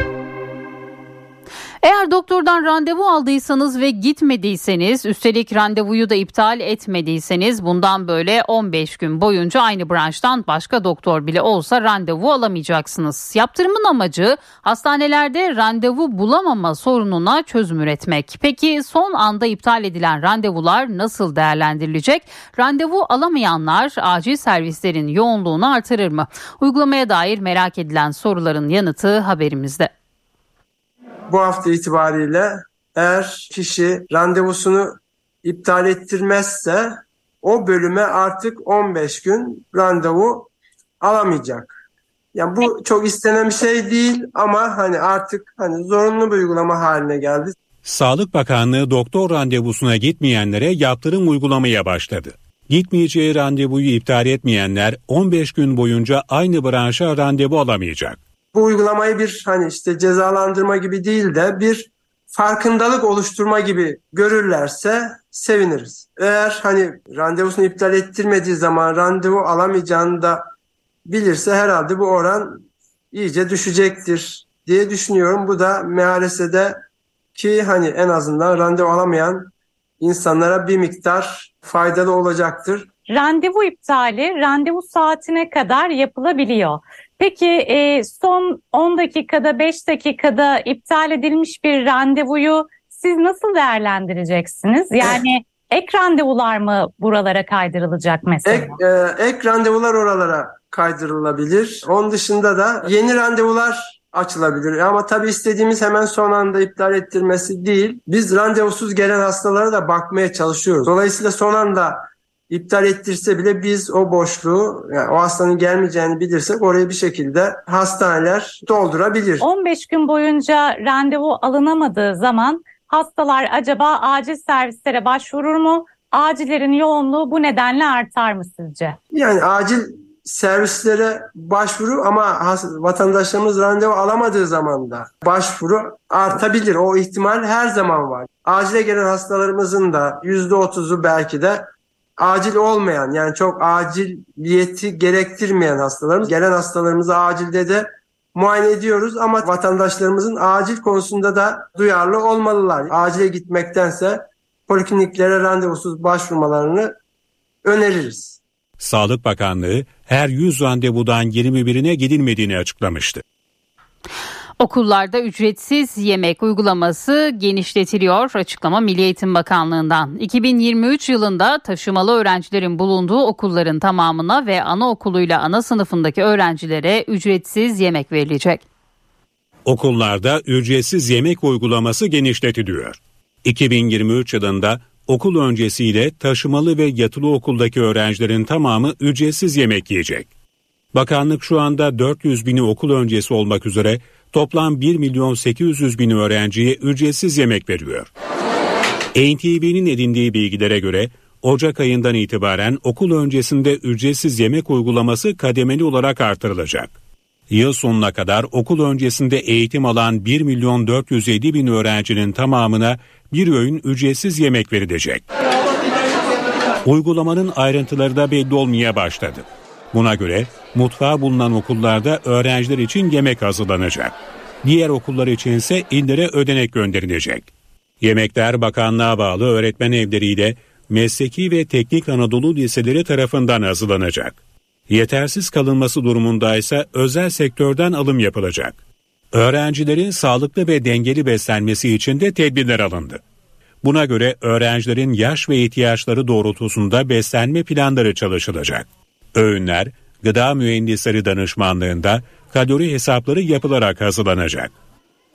eğer doktordan randevu aldıysanız ve gitmediyseniz üstelik randevuyu da iptal etmediyseniz bundan böyle 15 gün boyunca aynı branştan başka doktor bile olsa randevu alamayacaksınız. Yaptırımın amacı hastanelerde randevu bulamama sorununa çözüm üretmek. Peki son anda iptal edilen randevular nasıl değerlendirilecek? Randevu alamayanlar acil servislerin yoğunluğunu artırır mı? Uygulamaya dair merak edilen soruların yanıtı haberimizde bu hafta itibariyle eğer kişi randevusunu iptal ettirmezse o bölüme artık 15 gün randevu alamayacak. Yani bu çok istenen bir şey değil ama hani artık hani zorunlu bir uygulama haline geldi. Sağlık Bakanlığı doktor randevusuna gitmeyenlere yaptırım uygulamaya başladı. Gitmeyeceği randevuyu iptal etmeyenler 15 gün boyunca aynı branşa randevu alamayacak bu uygulamayı bir hani işte cezalandırma gibi değil de bir farkındalık oluşturma gibi görürlerse seviniriz. Eğer hani randevusunu iptal ettirmediği zaman randevu alamayacağını da bilirse herhalde bu oran iyice düşecektir diye düşünüyorum. Bu da MHRS'de ki hani en azından randevu alamayan insanlara bir miktar faydalı olacaktır. Randevu iptali randevu saatine kadar yapılabiliyor. Peki e, son 10 dakikada 5 dakikada iptal edilmiş bir randevuyu siz nasıl değerlendireceksiniz? Yani ek randevular mı buralara kaydırılacak mesela? Ek, e, ek randevular oralara kaydırılabilir. Onun dışında da yeni randevular açılabilir. Ama tabii istediğimiz hemen son anda iptal ettirmesi değil. Biz randevusuz gelen hastalara da bakmaya çalışıyoruz. Dolayısıyla son anda iptal ettirse bile biz o boşluğu yani o hastanın gelmeyeceğini bilirsek orayı bir şekilde hastaneler doldurabilir. 15 gün boyunca randevu alınamadığı zaman hastalar acaba acil servislere başvurur mu? Acillerin yoğunluğu bu nedenle artar mı sizce? Yani acil servislere başvuru ama vatandaşlarımız randevu alamadığı zaman da başvuru artabilir. O ihtimal her zaman var. Acile gelen hastalarımızın da %30'u belki de acil olmayan yani çok aciliyeti gerektirmeyen hastalarımız. Gelen hastalarımızı acilde de muayene ediyoruz ama vatandaşlarımızın acil konusunda da duyarlı olmalılar. Acile gitmektense polikliniklere randevusuz başvurmalarını öneririz. Sağlık Bakanlığı her 100 randevudan 21'ine gidilmediğini açıklamıştı. Okullarda ücretsiz yemek uygulaması genişletiliyor. Açıklama Milli Eğitim Bakanlığı'ndan. 2023 yılında taşımalı öğrencilerin bulunduğu okulların tamamına ve anaokuluyla ana sınıfındaki öğrencilere ücretsiz yemek verilecek. Okullarda ücretsiz yemek uygulaması genişletiliyor. 2023 yılında okul öncesiyle taşımalı ve yatılı okuldaki öğrencilerin tamamı ücretsiz yemek yiyecek. Bakanlık şu anda 400 bini okul öncesi olmak üzere toplam 1 milyon 800 bin öğrenciye ücretsiz yemek veriyor. NTV'nin edindiği bilgilere göre Ocak ayından itibaren okul öncesinde ücretsiz yemek uygulaması kademeli olarak artırılacak. Yıl sonuna kadar okul öncesinde eğitim alan 1 milyon 407 bin öğrencinin tamamına bir öğün ücretsiz yemek verilecek. Uygulamanın ayrıntıları da belli olmaya başladı. Buna göre mutfağı bulunan okullarda öğrenciler için yemek hazırlanacak. Diğer okullar için ise illere ödenek gönderilecek. Yemekler bakanlığa bağlı öğretmen evleriyle mesleki ve teknik Anadolu liseleri tarafından hazırlanacak. Yetersiz kalınması durumunda ise özel sektörden alım yapılacak. Öğrencilerin sağlıklı ve dengeli beslenmesi için de tedbirler alındı. Buna göre öğrencilerin yaş ve ihtiyaçları doğrultusunda beslenme planları çalışılacak. Öğünler, gıda mühendisleri danışmanlığında kalori hesapları yapılarak hazırlanacak.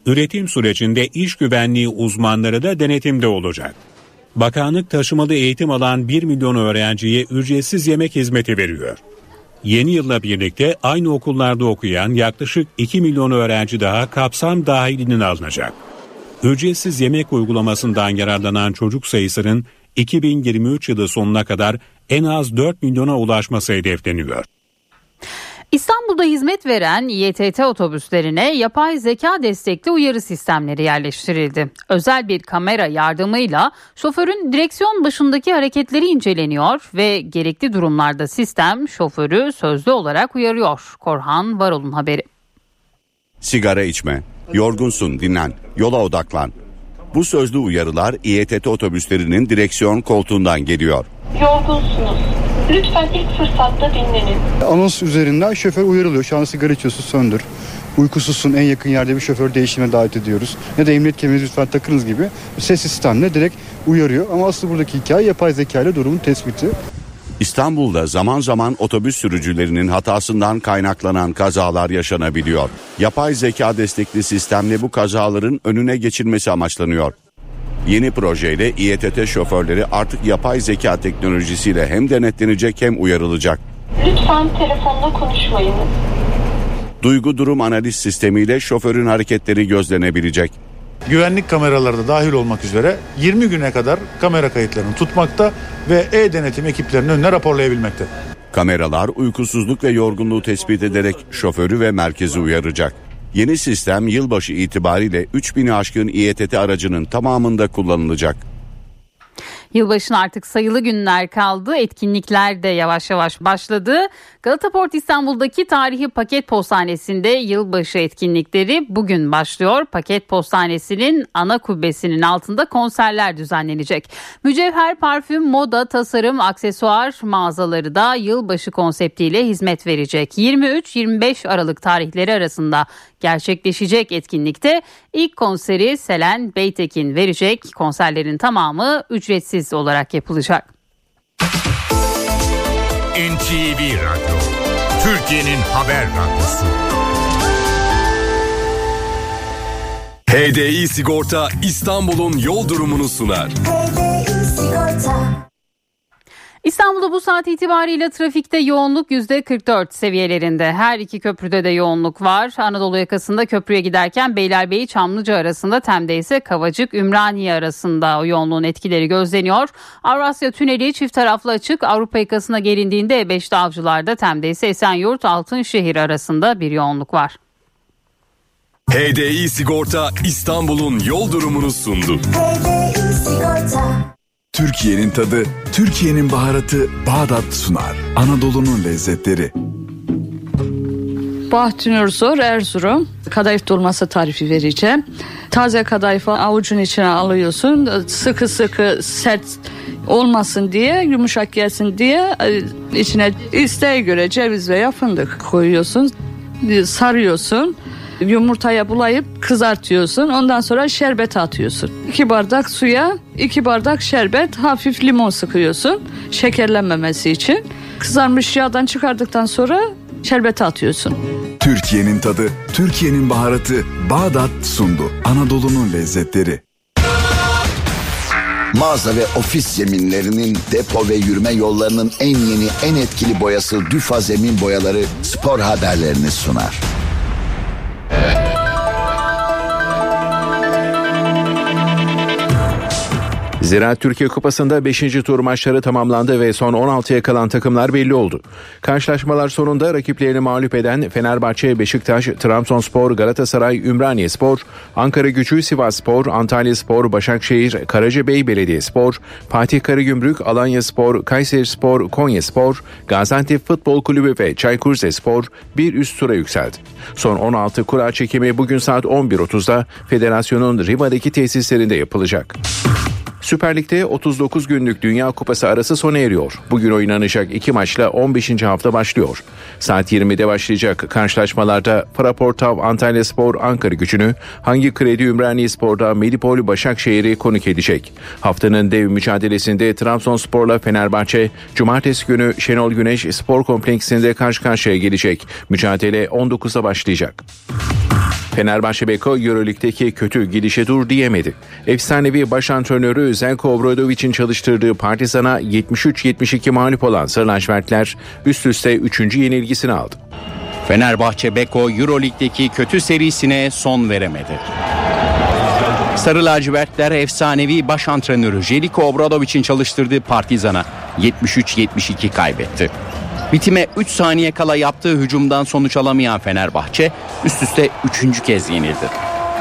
Üretim sürecinde iş güvenliği uzmanları da denetimde olacak. Bakanlık taşımalı eğitim alan 1 milyon öğrenciye ücretsiz yemek hizmeti veriyor. Yeni yılla birlikte aynı okullarda okuyan yaklaşık 2 milyon öğrenci daha kapsam dahilinin alınacak. Ücretsiz yemek uygulamasından yararlanan çocuk sayısının 2023 yılı sonuna kadar en az 4 milyona ulaşması hedefleniyor. İstanbul'da hizmet veren İETT otobüslerine yapay zeka destekli uyarı sistemleri yerleştirildi. Özel bir kamera yardımıyla şoförün direksiyon başındaki hareketleri inceleniyor ve gerekli durumlarda sistem şoförü sözlü olarak uyarıyor. Korhan Varol'un haberi. Sigara içme, yorgunsun dinlen, yola odaklan. Bu sözlü uyarılar İETT otobüslerinin direksiyon koltuğundan geliyor. Yorgunsunuz. Lütfen ilk fırsatta dinlenin. Anons üzerinden şoför uyarılıyor. Şu an sigara içiyorsun söndür. Uykusuzsun en yakın yerde bir şoför değişime davet ediyoruz. Ne de emniyet kemerinizi lütfen takınız gibi ses sistemle direkt uyarıyor. Ama asıl buradaki hikaye yapay zeka ile durumun tespiti. İstanbul'da zaman zaman otobüs sürücülerinin hatasından kaynaklanan kazalar yaşanabiliyor. Yapay zeka destekli sistemle bu kazaların önüne geçilmesi amaçlanıyor. Yeni projeyle İETT şoförleri artık yapay zeka teknolojisiyle hem denetlenecek hem uyarılacak. Lütfen telefonda konuşmayın. Duygu durum analiz sistemiyle şoförün hareketleri gözlenebilecek. Güvenlik kameraları da dahil olmak üzere 20 güne kadar kamera kayıtlarını tutmakta ve e-denetim ekiplerinin önüne raporlayabilmekte. Kameralar uykusuzluk ve yorgunluğu tespit ederek şoförü ve merkezi uyaracak. Yeni sistem yılbaşı itibariyle 3000'i aşkın İETT aracının tamamında kullanılacak. Yılbaşına artık sayılı günler kaldı. Etkinlikler de yavaş yavaş başladı. Galata Port İstanbul'daki tarihi paket postanesinde yılbaşı etkinlikleri bugün başlıyor. Paket postanesinin ana kubbesinin altında konserler düzenlenecek. Mücevher, parfüm, moda, tasarım, aksesuar mağazaları da yılbaşı konseptiyle hizmet verecek. 23-25 Aralık tarihleri arasında gerçekleşecek etkinlikte ilk konseri Selen Beytekin verecek. Konserlerin tamamı ücretsiz olarak yapılacak. NTV Radyo, Türkiye'nin haber radyosu. HDI Sigorta İstanbul'un yol durumunu sunar. İstanbul'da bu saat itibariyle trafikte yoğunluk %44 seviyelerinde. Her iki köprüde de yoğunluk var. Anadolu yakasında köprüye giderken Beylerbeyi Çamlıca arasında Tem'de ise Kavacık Ümraniye arasında o yoğunluğun etkileri gözleniyor. Avrasya Tüneli çift taraflı açık. Avrupa yakasına gelindiğinde E5'te Avcılar'da Tem'de ise Esenyurt Altınşehir arasında bir yoğunluk var. HDI Sigorta İstanbul'un yol durumunu sundu. Türkiye'nin tadı, Türkiye'nin baharatı Bağdat sunar. Anadolu'nun lezzetleri. Bahattin Zor Erzurum. Kadayıf dolması tarifi vereceğim. Taze kadayıfı avucun içine alıyorsun. Sıkı sıkı sert olmasın diye yumuşak gelsin diye e, içine isteğe göre ceviz veya fındık koyuyorsun. Sarıyorsun yumurtaya bulayıp kızartıyorsun. Ondan sonra şerbet atıyorsun. 2 bardak suya 2 bardak şerbet hafif limon sıkıyorsun. Şekerlenmemesi için. Kızarmış yağdan çıkardıktan sonra şerbet atıyorsun. Türkiye'nin tadı, Türkiye'nin baharatı Bağdat sundu. Anadolu'nun lezzetleri. Mağaza ve ofis zeminlerinin depo ve yürüme yollarının en yeni en etkili boyası Düfa Zemin Boyaları spor haberlerini sunar. Yeah. Zira Türkiye Kupası'nda 5. tur maçları tamamlandı ve son 16'ya kalan takımlar belli oldu. Karşılaşmalar sonunda rakiplerini mağlup eden Fenerbahçe, Beşiktaş, Trabzonspor, Galatasaray, Ümraniye-Spor, Ankara Gücü, Sivas-Spor, Antalya-Spor, Başakşehir, Karacabey Belediye-Spor, Fatih Karagümrük, Alanya-Spor, Kayseri-Spor, Konya-Spor, Gaziantep Futbol Kulübü ve Çaykur Rizespor bir üst tura yükseldi. Son 16 kura çekimi bugün saat 11.30'da federasyonun Riva'daki tesislerinde yapılacak. Süper Lig'de 39 günlük Dünya Kupası arası sona eriyor. Bugün oynanacak iki maçla 15. hafta başlıyor. Saat 20'de başlayacak karşılaşmalarda Fraportav Antalya Spor Ankara gücünü, hangi kredi Ümraniye Spor'da Medipol Başakşehir'i konuk edecek. Haftanın dev mücadelesinde Trabzonspor'la Fenerbahçe, cumartesi günü Şenol Güneş Spor Kompleksinde karşı karşıya gelecek. Mücadele 19'a başlayacak. Fenerbahçe Beko Euroleague'deki kötü gidişe dur diyemedi. Efsanevi baş antrenörü Zelko Obradovic'in çalıştırdığı Partizan'a 73-72 mağlup olan Sarı lacivertler üst üste 3. yenilgisini aldı. Fenerbahçe Beko Euroleague'deki kötü serisine son veremedi. Sarı lacivertler efsanevi baş antrenörü Jeliko Obradovic'in çalıştırdığı Partizan'a 73-72 kaybetti. Bitime 3 saniye kala yaptığı hücumdan sonuç alamayan Fenerbahçe üst üste 3. kez yenildi.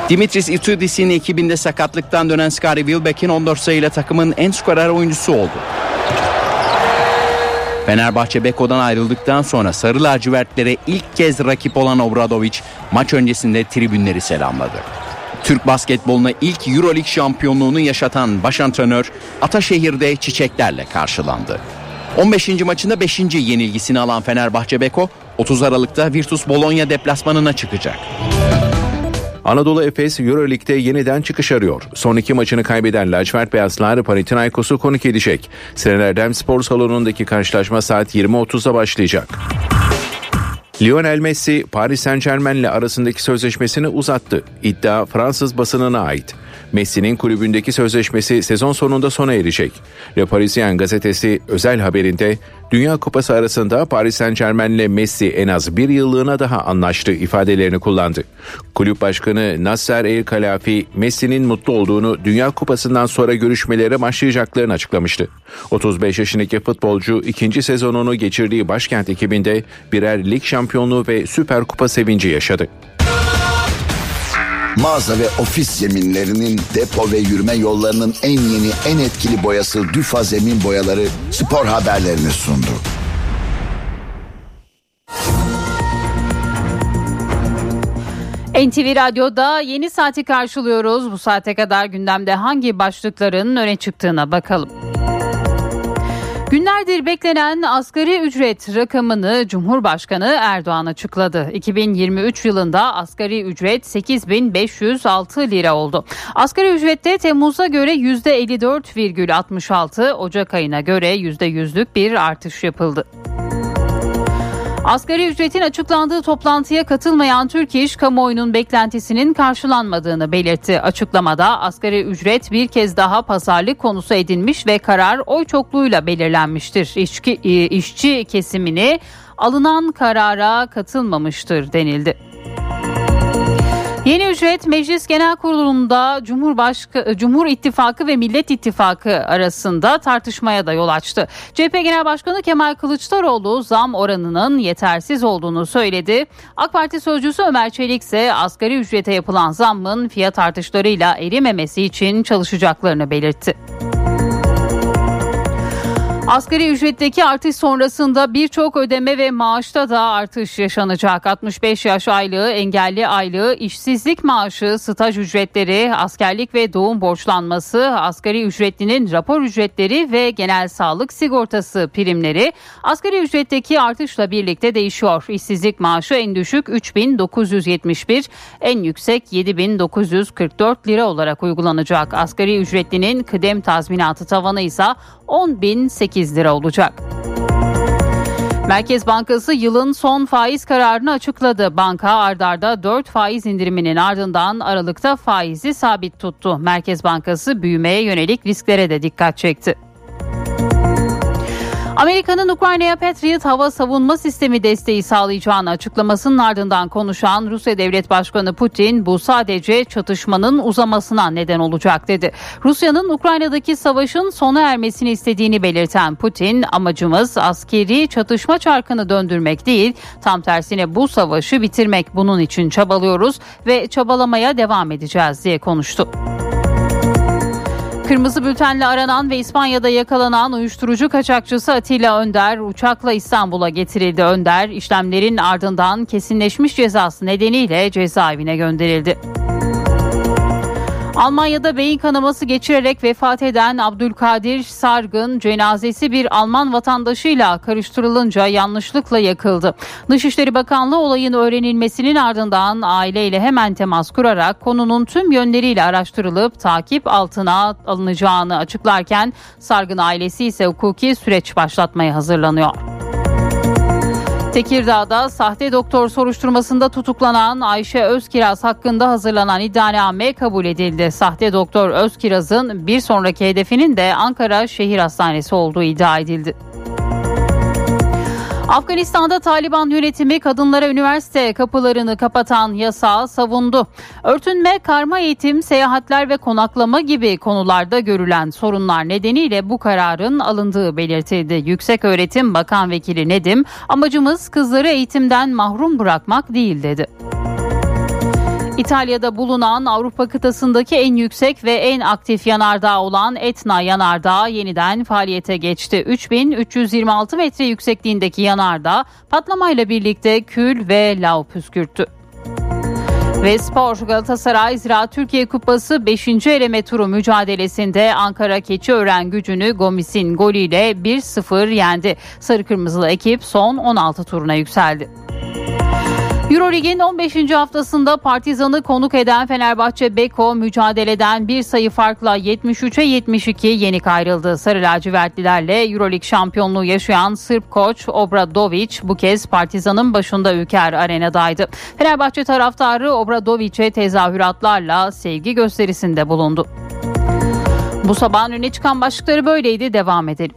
Dimitris Itudis'in ekibinde sakatlıktan dönen Skari Wilbeck'in 14 sayıyla takımın en skorer oyuncusu oldu. Fenerbahçe Beko'dan ayrıldıktan sonra Sarı lacivertlere ilk kez rakip olan Obradovic maç öncesinde tribünleri selamladı. Türk basketboluna ilk Euroleague şampiyonluğunu yaşatan baş antrenör Ataşehir'de çiçeklerle karşılandı. 15. maçında 5. yenilgisini alan Fenerbahçe Beko 30 Aralık'ta Virtus Bologna deplasmanına çıkacak. Anadolu Efes Euroleague'de yeniden çıkış arıyor. Son iki maçını kaybeden lacivert beyazlar Panathinaikos'u konuk edecek. Senelerden spor salonundaki karşılaşma saat 20.30'da başlayacak. Lionel Messi Paris Saint Germain'le arasındaki sözleşmesini uzattı. İddia Fransız basınına ait. Messi'nin kulübündeki sözleşmesi sezon sonunda sona erecek. Le Parisien gazetesi özel haberinde Dünya Kupası arasında Paris Saint Germain ile Messi en az bir yıllığına daha anlaştı ifadelerini kullandı. Kulüp başkanı Nasser El Kalafi Messi'nin mutlu olduğunu Dünya Kupası'ndan sonra görüşmelere başlayacaklarını açıklamıştı. 35 yaşındaki futbolcu ikinci sezonunu geçirdiği başkent ekibinde birer lig şampiyonluğu ve süper kupa sevinci yaşadı. Mağaza ve ofis zeminlerinin depo ve yürüme yollarının en yeni en etkili boyası Düfa Zemin Boyaları spor haberlerini sundu. NTV Radyo'da yeni saati karşılıyoruz. Bu saate kadar gündemde hangi başlıkların öne çıktığına bakalım. Günlerdir beklenen asgari ücret rakamını Cumhurbaşkanı Erdoğan açıkladı. 2023 yılında asgari ücret 8506 lira oldu. Asgari ücrette Temmuz'a göre %54,66, Ocak ayına göre %100'lük bir artış yapıldı. Asgari ücretin açıklandığı toplantıya katılmayan Türk İş kamuoyunun beklentisinin karşılanmadığını belirtti. Açıklamada asgari ücret bir kez daha pazarlık konusu edilmiş ve karar oy çokluğuyla belirlenmiştir. İşçi, işçi kesimini alınan karara katılmamıştır denildi. Yeni ücret Meclis Genel Kurulu'nda Cumhurbaşkanı Cumhur İttifakı ve Millet İttifakı arasında tartışmaya da yol açtı. CHP Genel Başkanı Kemal Kılıçdaroğlu zam oranının yetersiz olduğunu söyledi. AK Parti sözcüsü Ömer Çelik ise asgari ücrete yapılan zammın fiyat artışlarıyla erimemesi için çalışacaklarını belirtti. Asgari ücretteki artış sonrasında birçok ödeme ve maaşta da artış yaşanacak. 65 yaş aylığı, engelli aylığı, işsizlik maaşı, staj ücretleri, askerlik ve doğum borçlanması, asgari ücretlinin rapor ücretleri ve genel sağlık sigortası primleri asgari ücretteki artışla birlikte değişiyor. İşsizlik maaşı en düşük 3971, en yüksek 7944 lira olarak uygulanacak. Asgari ücretlinin kıdem tazminatı tavanı ise 10.008 lira olacak. Merkez Bankası yılın son faiz kararını açıkladı. Banka ardarda 4 faiz indiriminin ardından Aralık'ta faizi sabit tuttu. Merkez Bankası büyümeye yönelik risklere de dikkat çekti. Amerika'nın Ukrayna'ya Patriot hava savunma sistemi desteği sağlayacağını açıklamasının ardından konuşan Rusya Devlet Başkanı Putin bu sadece çatışmanın uzamasına neden olacak dedi. Rusya'nın Ukrayna'daki savaşın sona ermesini istediğini belirten Putin amacımız askeri çatışma çarkını döndürmek değil tam tersine bu savaşı bitirmek bunun için çabalıyoruz ve çabalamaya devam edeceğiz diye konuştu. Kırmızı bültenle aranan ve İspanya'da yakalanan uyuşturucu kaçakçısı Atilla Önder uçakla İstanbul'a getirildi. Önder işlemlerin ardından kesinleşmiş cezası nedeniyle cezaevine gönderildi. Almanya'da beyin kanaması geçirerek vefat eden Abdülkadir Sargın cenazesi bir Alman vatandaşıyla karıştırılınca yanlışlıkla yakıldı. Dışişleri Bakanlığı olayın öğrenilmesinin ardından aileyle hemen temas kurarak konunun tüm yönleriyle araştırılıp takip altına alınacağını açıklarken Sargın ailesi ise hukuki süreç başlatmaya hazırlanıyor. Tekirdağ'da sahte doktor soruşturmasında tutuklanan Ayşe Özkiraz hakkında hazırlanan iddianame kabul edildi. Sahte doktor Özkiraz'ın bir sonraki hedefinin de Ankara Şehir Hastanesi olduğu iddia edildi. Afganistan'da Taliban yönetimi kadınlara üniversite kapılarını kapatan yasağı savundu. Örtünme, karma eğitim, seyahatler ve konaklama gibi konularda görülen sorunlar nedeniyle bu kararın alındığı belirtildi. Yüksek Öğretim Bakan Vekili Nedim, amacımız kızları eğitimden mahrum bırakmak değil dedi. İtalya'da bulunan Avrupa kıtasındaki en yüksek ve en aktif yanardağ olan Etna yanardağı yeniden faaliyete geçti. 3326 metre yüksekliğindeki yanardağ patlamayla birlikte kül ve lav püskürttü. Ve spor Galatasaray Ziraat Türkiye Kupası 5. eleme turu mücadelesinde Ankara Keçiören gücünü Gomis'in golüyle 1-0 yendi. Sarı Kırmızılı ekip son 16 turuna yükseldi. Eurolig'in 15. haftasında Partizan'ı konuk eden Fenerbahçe Beko mücadeleden bir sayı farkla 73'e 72 yenik ayrıldı. Sarı lacivertlilerle Eurolig şampiyonluğu yaşayan Sırp koç Obradovic bu kez Partizan'ın başında Ülker Arena'daydı. Fenerbahçe taraftarı Obradovic'e tezahüratlarla sevgi gösterisinde bulundu. Bu sabahın öne çıkan başlıkları böyleydi. Devam edelim.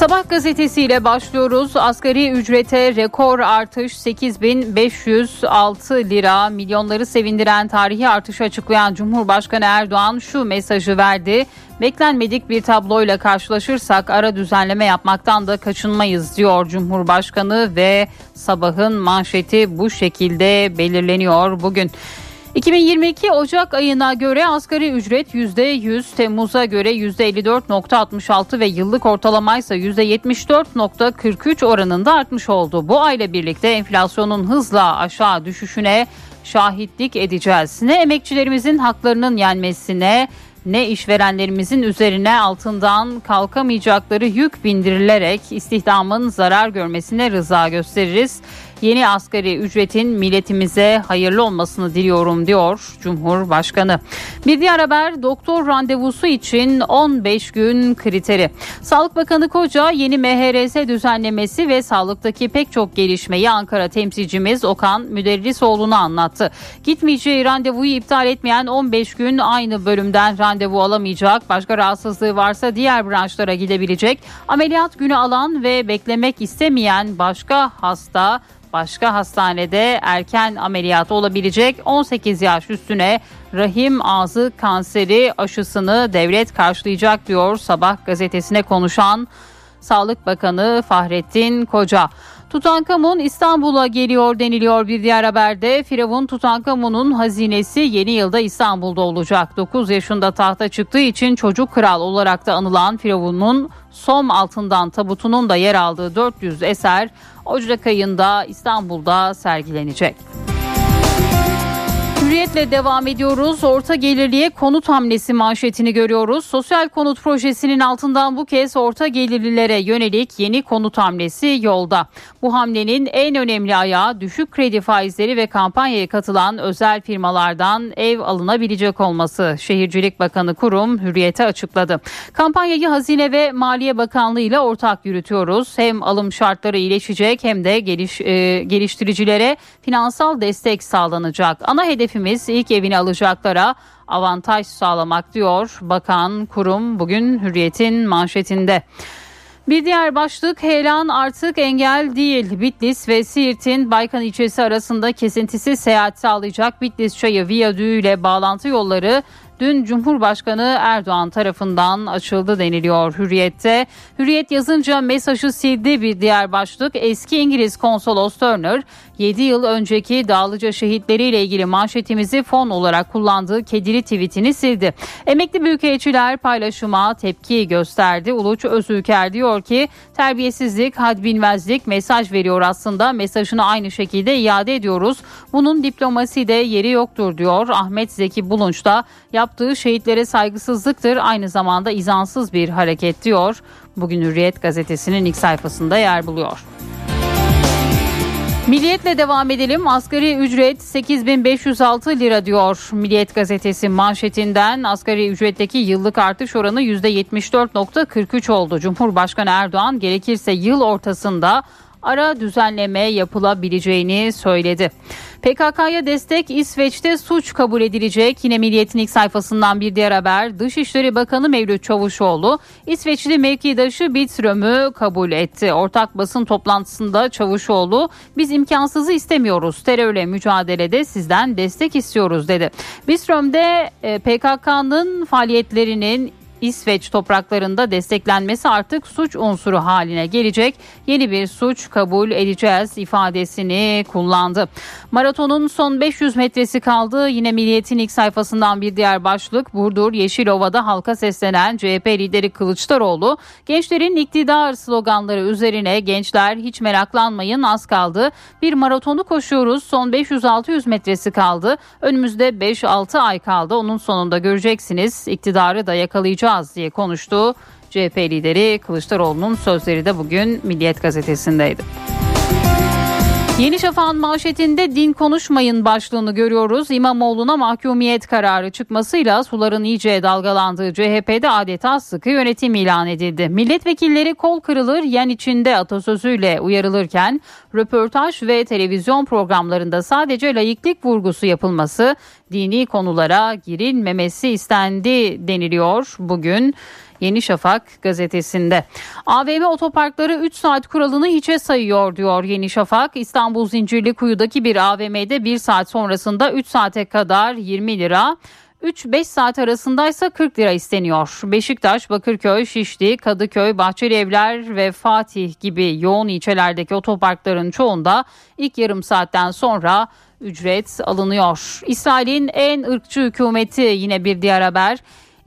Sabah gazetesiyle başlıyoruz. Asgari ücrete rekor artış 8506 lira. Milyonları sevindiren tarihi artışı açıklayan Cumhurbaşkanı Erdoğan şu mesajı verdi. Beklenmedik bir tabloyla karşılaşırsak ara düzenleme yapmaktan da kaçınmayız diyor Cumhurbaşkanı ve sabahın manşeti bu şekilde belirleniyor bugün. 2022 Ocak ayına göre asgari ücret %100, Temmuz'a göre %54.66 ve yıllık ortalama ise %74.43 oranında artmış oldu. Bu ayla birlikte enflasyonun hızla aşağı düşüşüne şahitlik edeceğiz. Ne emekçilerimizin haklarının yenmesine ne işverenlerimizin üzerine altından kalkamayacakları yük bindirilerek istihdamın zarar görmesine rıza gösteririz. Yeni asgari ücretin milletimize hayırlı olmasını diliyorum diyor Cumhurbaşkanı. Bir diğer haber doktor randevusu için 15 gün kriteri. Sağlık Bakanı Koca yeni MHRS düzenlemesi ve sağlıktaki pek çok gelişmeyi Ankara temsilcimiz Okan Müderrisoğlu'na anlattı. Gitmeyeceği randevuyu iptal etmeyen 15 gün aynı bölümden randevu alamayacak. Başka rahatsızlığı varsa diğer branşlara gidebilecek. Ameliyat günü alan ve beklemek istemeyen başka hasta başka hastanede erken ameliyat olabilecek 18 yaş üstüne rahim ağzı kanseri aşısını devlet karşılayacak diyor Sabah gazetesine konuşan Sağlık Bakanı Fahrettin Koca. Tutankamon İstanbul'a geliyor deniliyor bir diğer haberde. Firavun Tutankamon'un hazinesi yeni yılda İstanbul'da olacak. 9 yaşında tahta çıktığı için çocuk kral olarak da anılan Firavun'un som altından tabutunun da yer aldığı 400 eser Ocak ayında İstanbul'da sergilenecek. Hürriyetle devam ediyoruz. Orta gelirliye konut hamlesi manşetini görüyoruz. Sosyal konut projesinin altından bu kez orta gelirlilere yönelik yeni konut hamlesi yolda. Bu hamlenin en önemli ayağı düşük kredi faizleri ve kampanyaya katılan özel firmalardan ev alınabilecek olması. Şehircilik Bakanı Kurum Hürriyet'e açıkladı. Kampanyayı Hazine ve Maliye Bakanlığı ile ortak yürütüyoruz. Hem alım şartları iyileşecek hem de geliş, e, geliştiricilere finansal destek sağlanacak. Ana hedefimiz ilk evini alacaklara avantaj sağlamak diyor Bakan Kurum bugün Hürriyet'in manşetinde. Bir diğer başlık heyelan artık engel değil. Bitlis ve Siirt'in Baykan ilçesi arasında kesintisiz seyahat sağlayacak Bitlis Çayı Viyadüğü ile bağlantı yolları dün Cumhurbaşkanı Erdoğan tarafından açıldı deniliyor Hürriyet'te. Hürriyet yazınca mesajı sildi bir diğer başlık. Eski İngiliz konsolos Turner 7 yıl önceki Dağlıca şehitleriyle ilgili manşetimizi fon olarak kullandığı kedili tweetini sildi. Emekli büyükelçiler paylaşıma tepki gösterdi. Uluç Özülker diyor ki terbiyesizlik, hadbinmezlik mesaj veriyor aslında. Mesajını aynı şekilde iade ediyoruz. Bunun diplomaside yeri yoktur diyor. Ahmet Zeki Bulunç da yaptığı şehitlere saygısızlıktır. Aynı zamanda izansız bir hareket diyor. Bugün Hürriyet gazetesinin ilk sayfasında yer buluyor. Milliyetle devam edelim. Asgari ücret 8506 lira diyor Milliyet gazetesi manşetinden. Asgari ücretteki yıllık artış oranı %74.43 oldu. Cumhurbaşkanı Erdoğan gerekirse yıl ortasında ara düzenleme yapılabileceğini söyledi. PKK'ya destek İsveç'te suç kabul edilecek. Yine Milliyet'in ilk sayfasından bir diğer haber. Dışişleri Bakanı Mevlüt Çavuşoğlu İsveçli mevkidaşı Bitröm'ü kabul etti. Ortak basın toplantısında Çavuşoğlu biz imkansızı istemiyoruz. Terörle mücadelede sizden destek istiyoruz dedi. Bitröm'de e, PKK'nın faaliyetlerinin İsveç topraklarında desteklenmesi artık suç unsuru haline gelecek. Yeni bir suç kabul edeceğiz ifadesini kullandı. Maratonun son 500 metresi kaldı. Yine Milliyet'in ilk sayfasından bir diğer başlık. Burdur Yeşilova'da halka seslenen CHP lideri Kılıçdaroğlu gençlerin iktidar sloganları üzerine gençler hiç meraklanmayın az kaldı. Bir maratonu koşuyoruz. Son 500-600 metresi kaldı. Önümüzde 5-6 ay kaldı. Onun sonunda göreceksiniz. iktidarı da yakalayacağız yapacağız diye konuştu. CHP lideri Kılıçdaroğlu'nun sözleri de bugün Milliyet gazetesindeydi. Yeni Şafak'ın manşetinde din konuşmayın başlığını görüyoruz. İmamoğlu'na mahkumiyet kararı çıkmasıyla suların iyice dalgalandığı CHP'de adeta sıkı yönetim ilan edildi. Milletvekilleri kol kırılır yen içinde atasözüyle uyarılırken röportaj ve televizyon programlarında sadece layıklık vurgusu yapılması, dini konulara girilmemesi istendi deniliyor bugün. Yeni Şafak gazetesinde. AVM otoparkları 3 saat kuralını hiçe sayıyor diyor Yeni Şafak. İstanbul Zincirlikuyu'daki bir AVM'de 1 saat sonrasında 3 saate kadar 20 lira 3-5 saat arasındaysa 40 lira isteniyor. Beşiktaş, Bakırköy, Şişli, Kadıköy, Bahçeli Evler ve Fatih gibi yoğun ilçelerdeki otoparkların çoğunda ilk yarım saatten sonra ücret alınıyor. İsrail'in en ırkçı hükümeti yine bir diğer haber.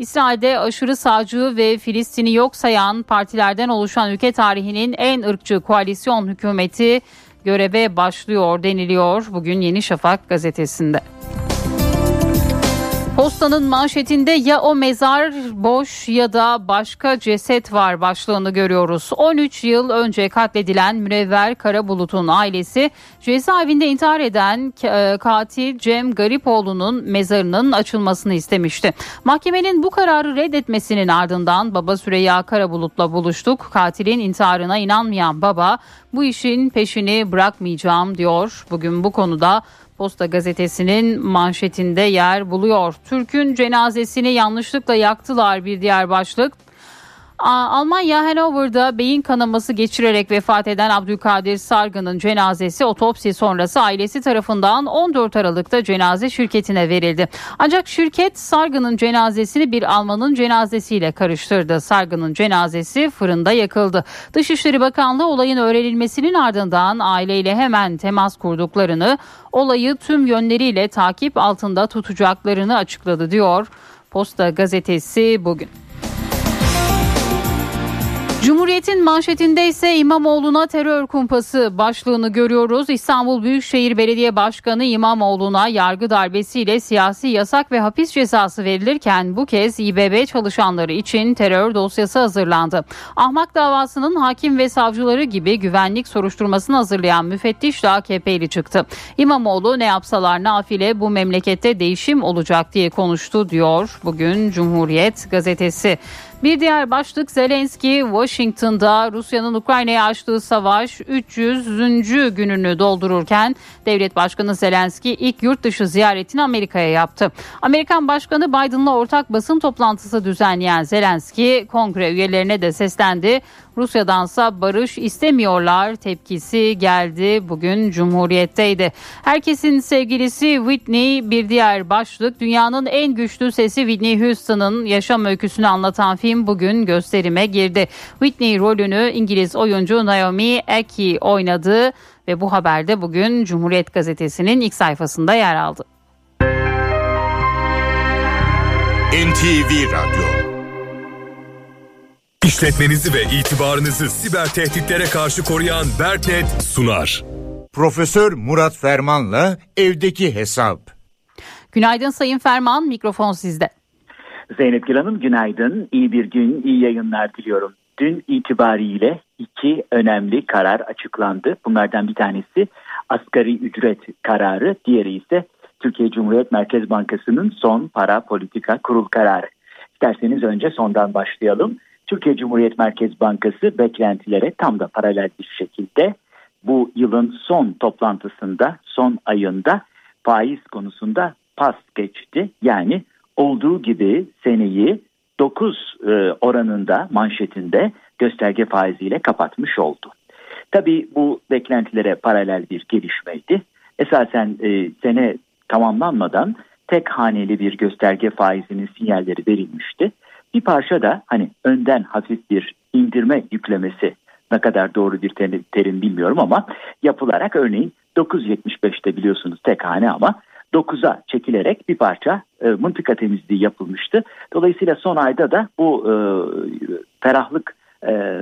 İsrail'de aşırı sağcı ve Filistin'i yok sayan partilerden oluşan ülke tarihinin en ırkçı koalisyon hükümeti göreve başlıyor deniliyor bugün Yeni Şafak gazetesinde. Postanın manşetinde ya o mezar boş ya da başka ceset var başlığını görüyoruz. 13 yıl önce katledilen Münevver Karabulut'un ailesi cezaevinde intihar eden e, katil Cem Garipoğlu'nun mezarının açılmasını istemişti. Mahkemenin bu kararı reddetmesinin ardından baba Süreyya Karabulut'la buluştuk. Katilin intiharına inanmayan baba bu işin peşini bırakmayacağım diyor. Bugün bu konuda Posta gazetesinin manşetinde yer buluyor. Türk'ün cenazesini yanlışlıkla yaktılar bir diğer başlık. Almanya Hannover'da beyin kanaması geçirerek vefat eden Abdülkadir Sargın'ın cenazesi otopsi sonrası ailesi tarafından 14 Aralık'ta cenaze şirketine verildi. Ancak şirket Sargın'ın cenazesini bir Alman'ın cenazesiyle karıştırdı. Sargın'ın cenazesi fırında yakıldı. Dışişleri Bakanlığı olayın öğrenilmesinin ardından aileyle hemen temas kurduklarını, olayı tüm yönleriyle takip altında tutacaklarını açıkladı diyor. Posta gazetesi bugün. um Cumhuriyet'in manşetinde ise İmamoğlu'na terör kumpası başlığını görüyoruz. İstanbul Büyükşehir Belediye Başkanı İmamoğlu'na yargı darbesiyle siyasi yasak ve hapis cezası verilirken bu kez İBB çalışanları için terör dosyası hazırlandı. Ahmak davasının hakim ve savcıları gibi güvenlik soruşturmasını hazırlayan müfettiş de AKP'li çıktı. İmamoğlu ne yapsalar nafile bu memlekette değişim olacak diye konuştu diyor bugün Cumhuriyet gazetesi. Bir diğer başlık Zelenski Washington'da Rusya'nın Ukrayna'ya açtığı savaş 300. gününü doldururken devlet başkanı Zelenski ilk yurt dışı ziyaretini Amerika'ya yaptı. Amerikan Başkanı Biden'la ortak basın toplantısı düzenleyen Zelenski kongre üyelerine de seslendi. Rusya'dansa barış istemiyorlar tepkisi geldi bugün Cumhuriyet'teydi. Herkesin sevgilisi Whitney bir diğer başlık dünyanın en güçlü sesi Whitney Houston'ın yaşam öyküsünü anlatan film bugün gösterime girdi. Whitney rolünü İngiliz oyuncu Naomi Eki oynadı ve bu haberde bugün Cumhuriyet Gazetesi'nin ilk sayfasında yer aldı. NTV Radyo İşletmenizi ve itibarınızı siber tehditlere karşı koruyan Berknet sunar. Profesör Murat Ferman'la evdeki hesap. Günaydın Sayın Ferman, mikrofon sizde. Zeynep Gül Hanım günaydın, iyi bir gün, iyi yayınlar diliyorum. Dün itibariyle iki önemli karar açıklandı. Bunlardan bir tanesi asgari ücret kararı, diğeri ise Türkiye Cumhuriyet Merkez Bankası'nın son para politika kurul kararı. İsterseniz önce sondan başlayalım. Türkiye Cumhuriyet Merkez Bankası beklentilere tam da paralel bir şekilde bu yılın son toplantısında, son ayında faiz konusunda pas geçti. Yani olduğu gibi seneyi 9 e, oranında manşetinde gösterge faiziyle kapatmış oldu. Tabii bu beklentilere paralel bir gelişmeydi. Esasen e, sene tamamlanmadan tek haneli bir gösterge faizinin sinyalleri verilmişti. Bir parça da hani önden hafif bir indirme yüklemesi ne kadar doğru bir terim bilmiyorum ama yapılarak örneğin 9.75'te biliyorsunuz tek hane ama 9'a çekilerek bir parça e, mıntıka temizliği yapılmıştı. Dolayısıyla son ayda da bu e, ferahlık e,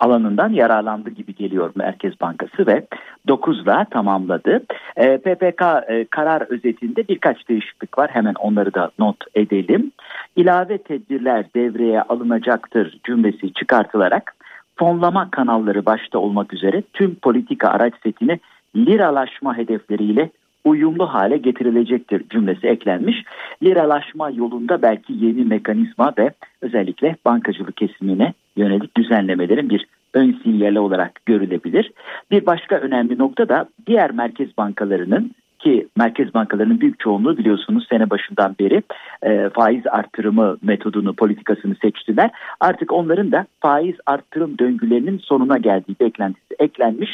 alanından yararlandı gibi geliyor Merkez Bankası ve 9'la tamamladı. E, PPK e, karar özetinde birkaç değişiklik var. Hemen onları da not edelim. İlave tedbirler devreye alınacaktır cümlesi çıkartılarak fonlama kanalları başta olmak üzere tüm politika araç setini liralaşma hedefleriyle uyumlu hale getirilecektir cümlesi eklenmiş. Liralaşma yolunda belki yeni mekanizma ve özellikle bankacılık kesimine yönelik düzenlemelerin bir ön sinyali olarak görülebilir. Bir başka önemli nokta da diğer merkez bankalarının ki merkez bankalarının büyük çoğunluğu biliyorsunuz sene başından beri e, faiz artırımı metodunu politikasını seçtiler. Artık onların da faiz artırım döngülerinin sonuna geldiği beklentisi eklenmiş.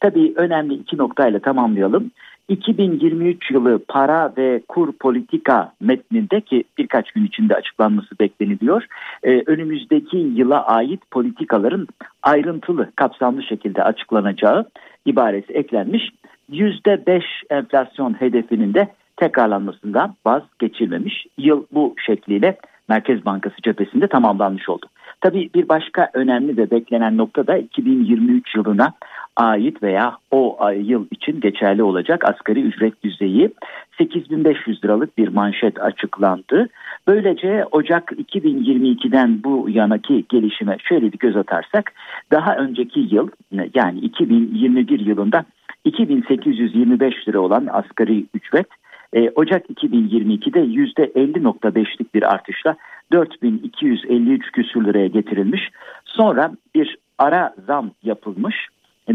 Tabii önemli iki noktayla tamamlayalım. 2023 yılı para ve kur politika metninde ki birkaç gün içinde açıklanması bekleniliyor. Ee, önümüzdeki yıla ait politikaların ayrıntılı kapsamlı şekilde açıklanacağı ibaresi eklenmiş. %5 enflasyon hedefinin de tekrarlanmasından vazgeçilmemiş. Yıl bu şekliyle Merkez Bankası cephesinde tamamlanmış oldu. Tabii bir başka önemli ve beklenen nokta da 2023 yılına ait veya o yıl için geçerli olacak asgari ücret düzeyi 8500 liralık bir manşet açıklandı. Böylece Ocak 2022'den bu yanaki gelişime şöyle bir göz atarsak daha önceki yıl yani 2021 yılında 2825 lira olan asgari ücret e, Ocak 2022'de %50.5'lik bir artışla 4253 küsür liraya getirilmiş. Sonra bir ara zam yapılmış.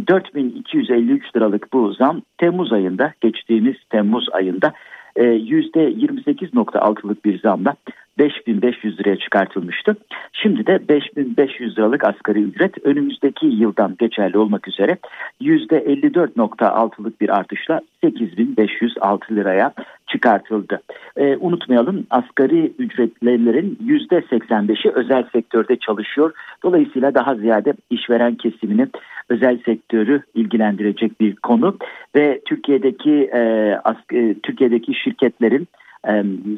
4253 e, liralık bu zam Temmuz ayında geçtiğimiz Temmuz ayında %28.6'lık e, bir zamla 5500 liraya çıkartılmıştı. Şimdi de 5500 liralık asgari ücret önümüzdeki yıldan geçerli olmak üzere %54.6'lık bir artışla 8506 liraya çıkartıldı. Ee, unutmayalım asgari ücretlilerin %85'i özel sektörde çalışıyor. Dolayısıyla daha ziyade işveren kesimini özel sektörü ilgilendirecek bir konu ve Türkiye'deki e, as, e, Türkiye'deki şirketlerin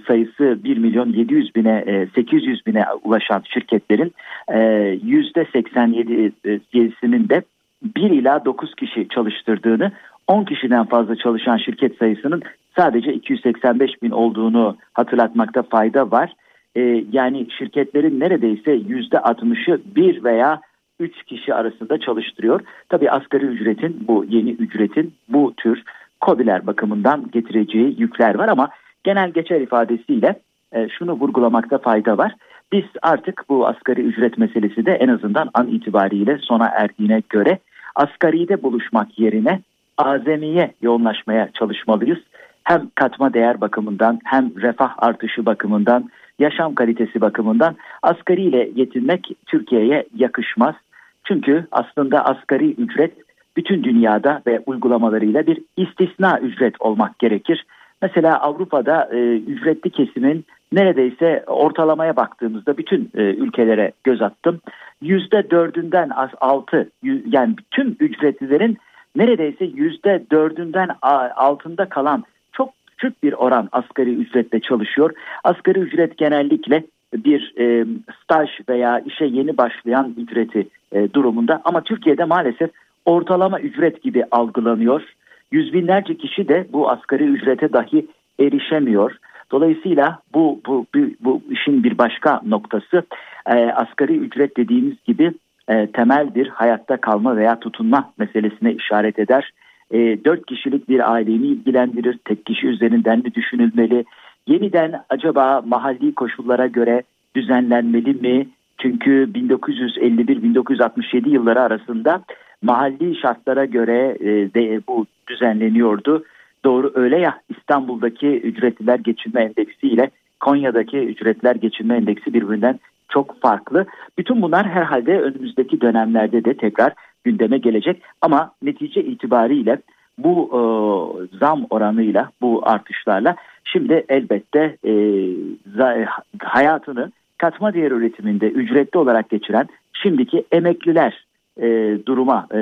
sayısı 1 milyon 700 bine 800 bine ulaşan şirketlerin yüzde 87'sinin de 1 ila 9 kişi çalıştırdığını 10 kişiden fazla çalışan şirket sayısının sadece 285 bin olduğunu hatırlatmakta fayda var. Yani şirketlerin neredeyse yüzde 60'ı 1 veya 3 kişi arasında çalıştırıyor. Tabii asgari ücretin bu yeni ücretin bu tür kobiler bakımından getireceği yükler var ama genel geçer ifadesiyle e, şunu vurgulamakta fayda var. Biz artık bu asgari ücret meselesi de en azından an itibariyle sona erdiğine göre asgaride buluşmak yerine azamiye yoğunlaşmaya çalışmalıyız. Hem katma değer bakımından hem refah artışı bakımından yaşam kalitesi bakımından asgari ile yetinmek Türkiye'ye yakışmaz. Çünkü aslında asgari ücret bütün dünyada ve uygulamalarıyla bir istisna ücret olmak gerekir. Mesela Avrupa'da e, ücretli kesimin neredeyse ortalamaya baktığımızda bütün e, ülkelere göz attım. Yüzde dördünden az altı yani tüm ücretlilerin neredeyse yüzde dördünden altında kalan çok küçük bir oran asgari ücretle çalışıyor. Asgari ücret genellikle bir e, staj veya işe yeni başlayan ücreti e, durumunda ama Türkiye'de maalesef ortalama ücret gibi algılanıyor. Yüz binlerce kişi de bu asgari ücrete dahi erişemiyor. Dolayısıyla bu, bu, bu, bu işin bir başka noktası e, asgari ücret dediğimiz gibi e, temel bir hayatta kalma veya tutunma meselesine işaret eder. E, dört kişilik bir aileyi ilgilendirir? Tek kişi üzerinden mi düşünülmeli? Yeniden acaba mahalli koşullara göre düzenlenmeli mi? Çünkü 1951-1967 yılları arasında mahalli şartlara göre e, de bu düzenleniyordu. Doğru öyle ya İstanbul'daki ücretliler geçinme endeksi ile Konya'daki ücretler geçinme endeksi birbirinden çok farklı. Bütün bunlar herhalde önümüzdeki dönemlerde de tekrar gündeme gelecek ama netice itibariyle bu e, zam oranıyla bu artışlarla şimdi elbette e, hayatını katma değer üretiminde ücretli olarak geçiren şimdiki emekliler e, duruma e,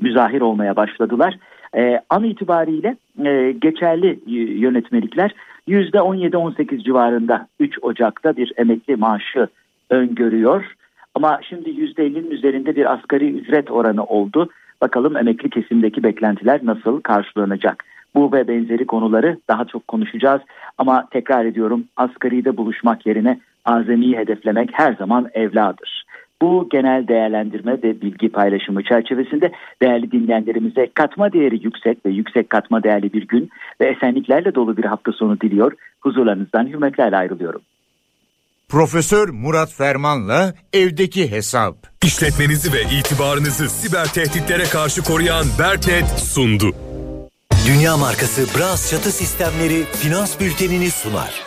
müzahir olmaya başladılar. E, an itibariyle e, geçerli yönetmelikler %17-18 civarında 3 Ocak'ta bir emekli maaşı öngörüyor. Ama şimdi %50'nin üzerinde bir asgari ücret oranı oldu. Bakalım emekli kesimdeki beklentiler nasıl karşılanacak? Bu ve benzeri konuları daha çok konuşacağız. Ama tekrar ediyorum asgaride buluşmak yerine azamiyi hedeflemek her zaman evladır. Bu genel değerlendirme ve bilgi paylaşımı çerçevesinde değerli dinleyenlerimize katma değeri yüksek ve yüksek katma değerli bir gün ve esenliklerle dolu bir hafta sonu diliyor. Huzurlarınızdan hürmetlerle ayrılıyorum. Profesör Murat Ferman'la evdeki hesap. İşletmenizi ve itibarınızı siber tehditlere karşı koruyan Berknet sundu. Dünya markası Bras çatı sistemleri finans bültenini sunar.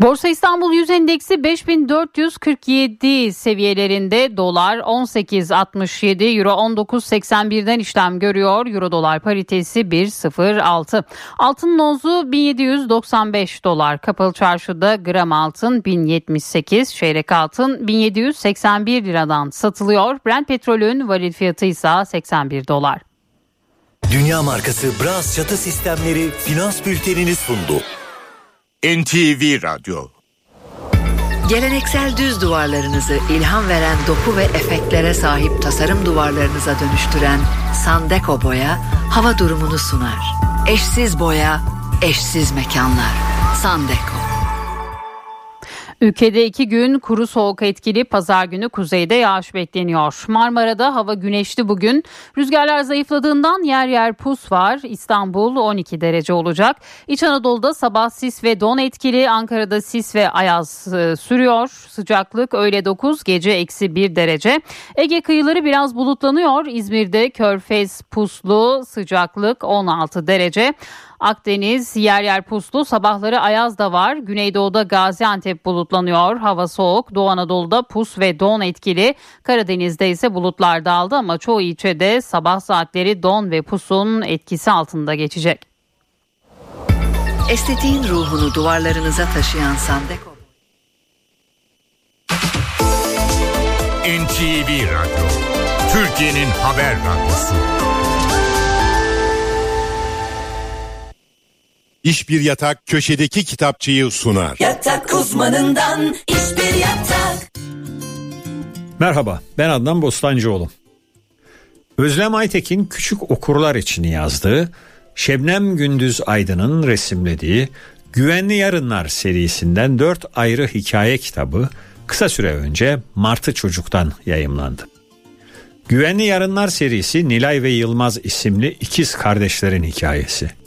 Borsa İstanbul Yüz Endeksi 5447 seviyelerinde dolar 18.67 euro 19.81'den işlem görüyor. Euro dolar paritesi 1.06. Altın nozu 1795 dolar. Kapalı çarşıda gram altın 1078, çeyrek altın 1781 liradan satılıyor. Brent petrolün varil fiyatı ise 81 dolar. Dünya markası Bras çatı sistemleri finans bültenini sundu. NTV Radyo Geleneksel düz duvarlarınızı ilham veren doku ve efektlere sahip tasarım duvarlarınıza dönüştüren Sandeko Boya hava durumunu sunar. Eşsiz boya, eşsiz mekanlar. Sandeko. Ülkede iki gün kuru soğuk etkili pazar günü kuzeyde yağış bekleniyor. Marmara'da hava güneşli bugün. Rüzgarlar zayıfladığından yer yer pus var. İstanbul 12 derece olacak. İç Anadolu'da sabah sis ve don etkili. Ankara'da sis ve ayaz e, sürüyor. Sıcaklık öğle 9 gece eksi 1 derece. Ege kıyıları biraz bulutlanıyor. İzmir'de körfez puslu sıcaklık 16 derece. Akdeniz yer yer puslu sabahları ayaz da var. Güneydoğuda Gaziantep bulutlanıyor. Hava soğuk. Doğu Anadolu'da pus ve don etkili. Karadeniz'de ise bulutlar dağıldı ama çoğu ilçede sabah saatleri don ve pusun etkisi altında geçecek. Estetiğin ruhunu duvarlarınıza taşıyan Sandeko. NTV Radyo, Türkiye'nin haber radyosu. İş bir yatak köşedeki kitapçıyı sunar. Yatak uzmanından iş bir yatak. Merhaba ben Adnan Bostancıoğlu. Özlem Aytekin küçük okurlar için yazdığı Şebnem Gündüz Aydın'ın resimlediği Güvenli Yarınlar serisinden dört ayrı hikaye kitabı kısa süre önce Martı Çocuk'tan yayımlandı. Güvenli Yarınlar serisi Nilay ve Yılmaz isimli ikiz kardeşlerin hikayesi.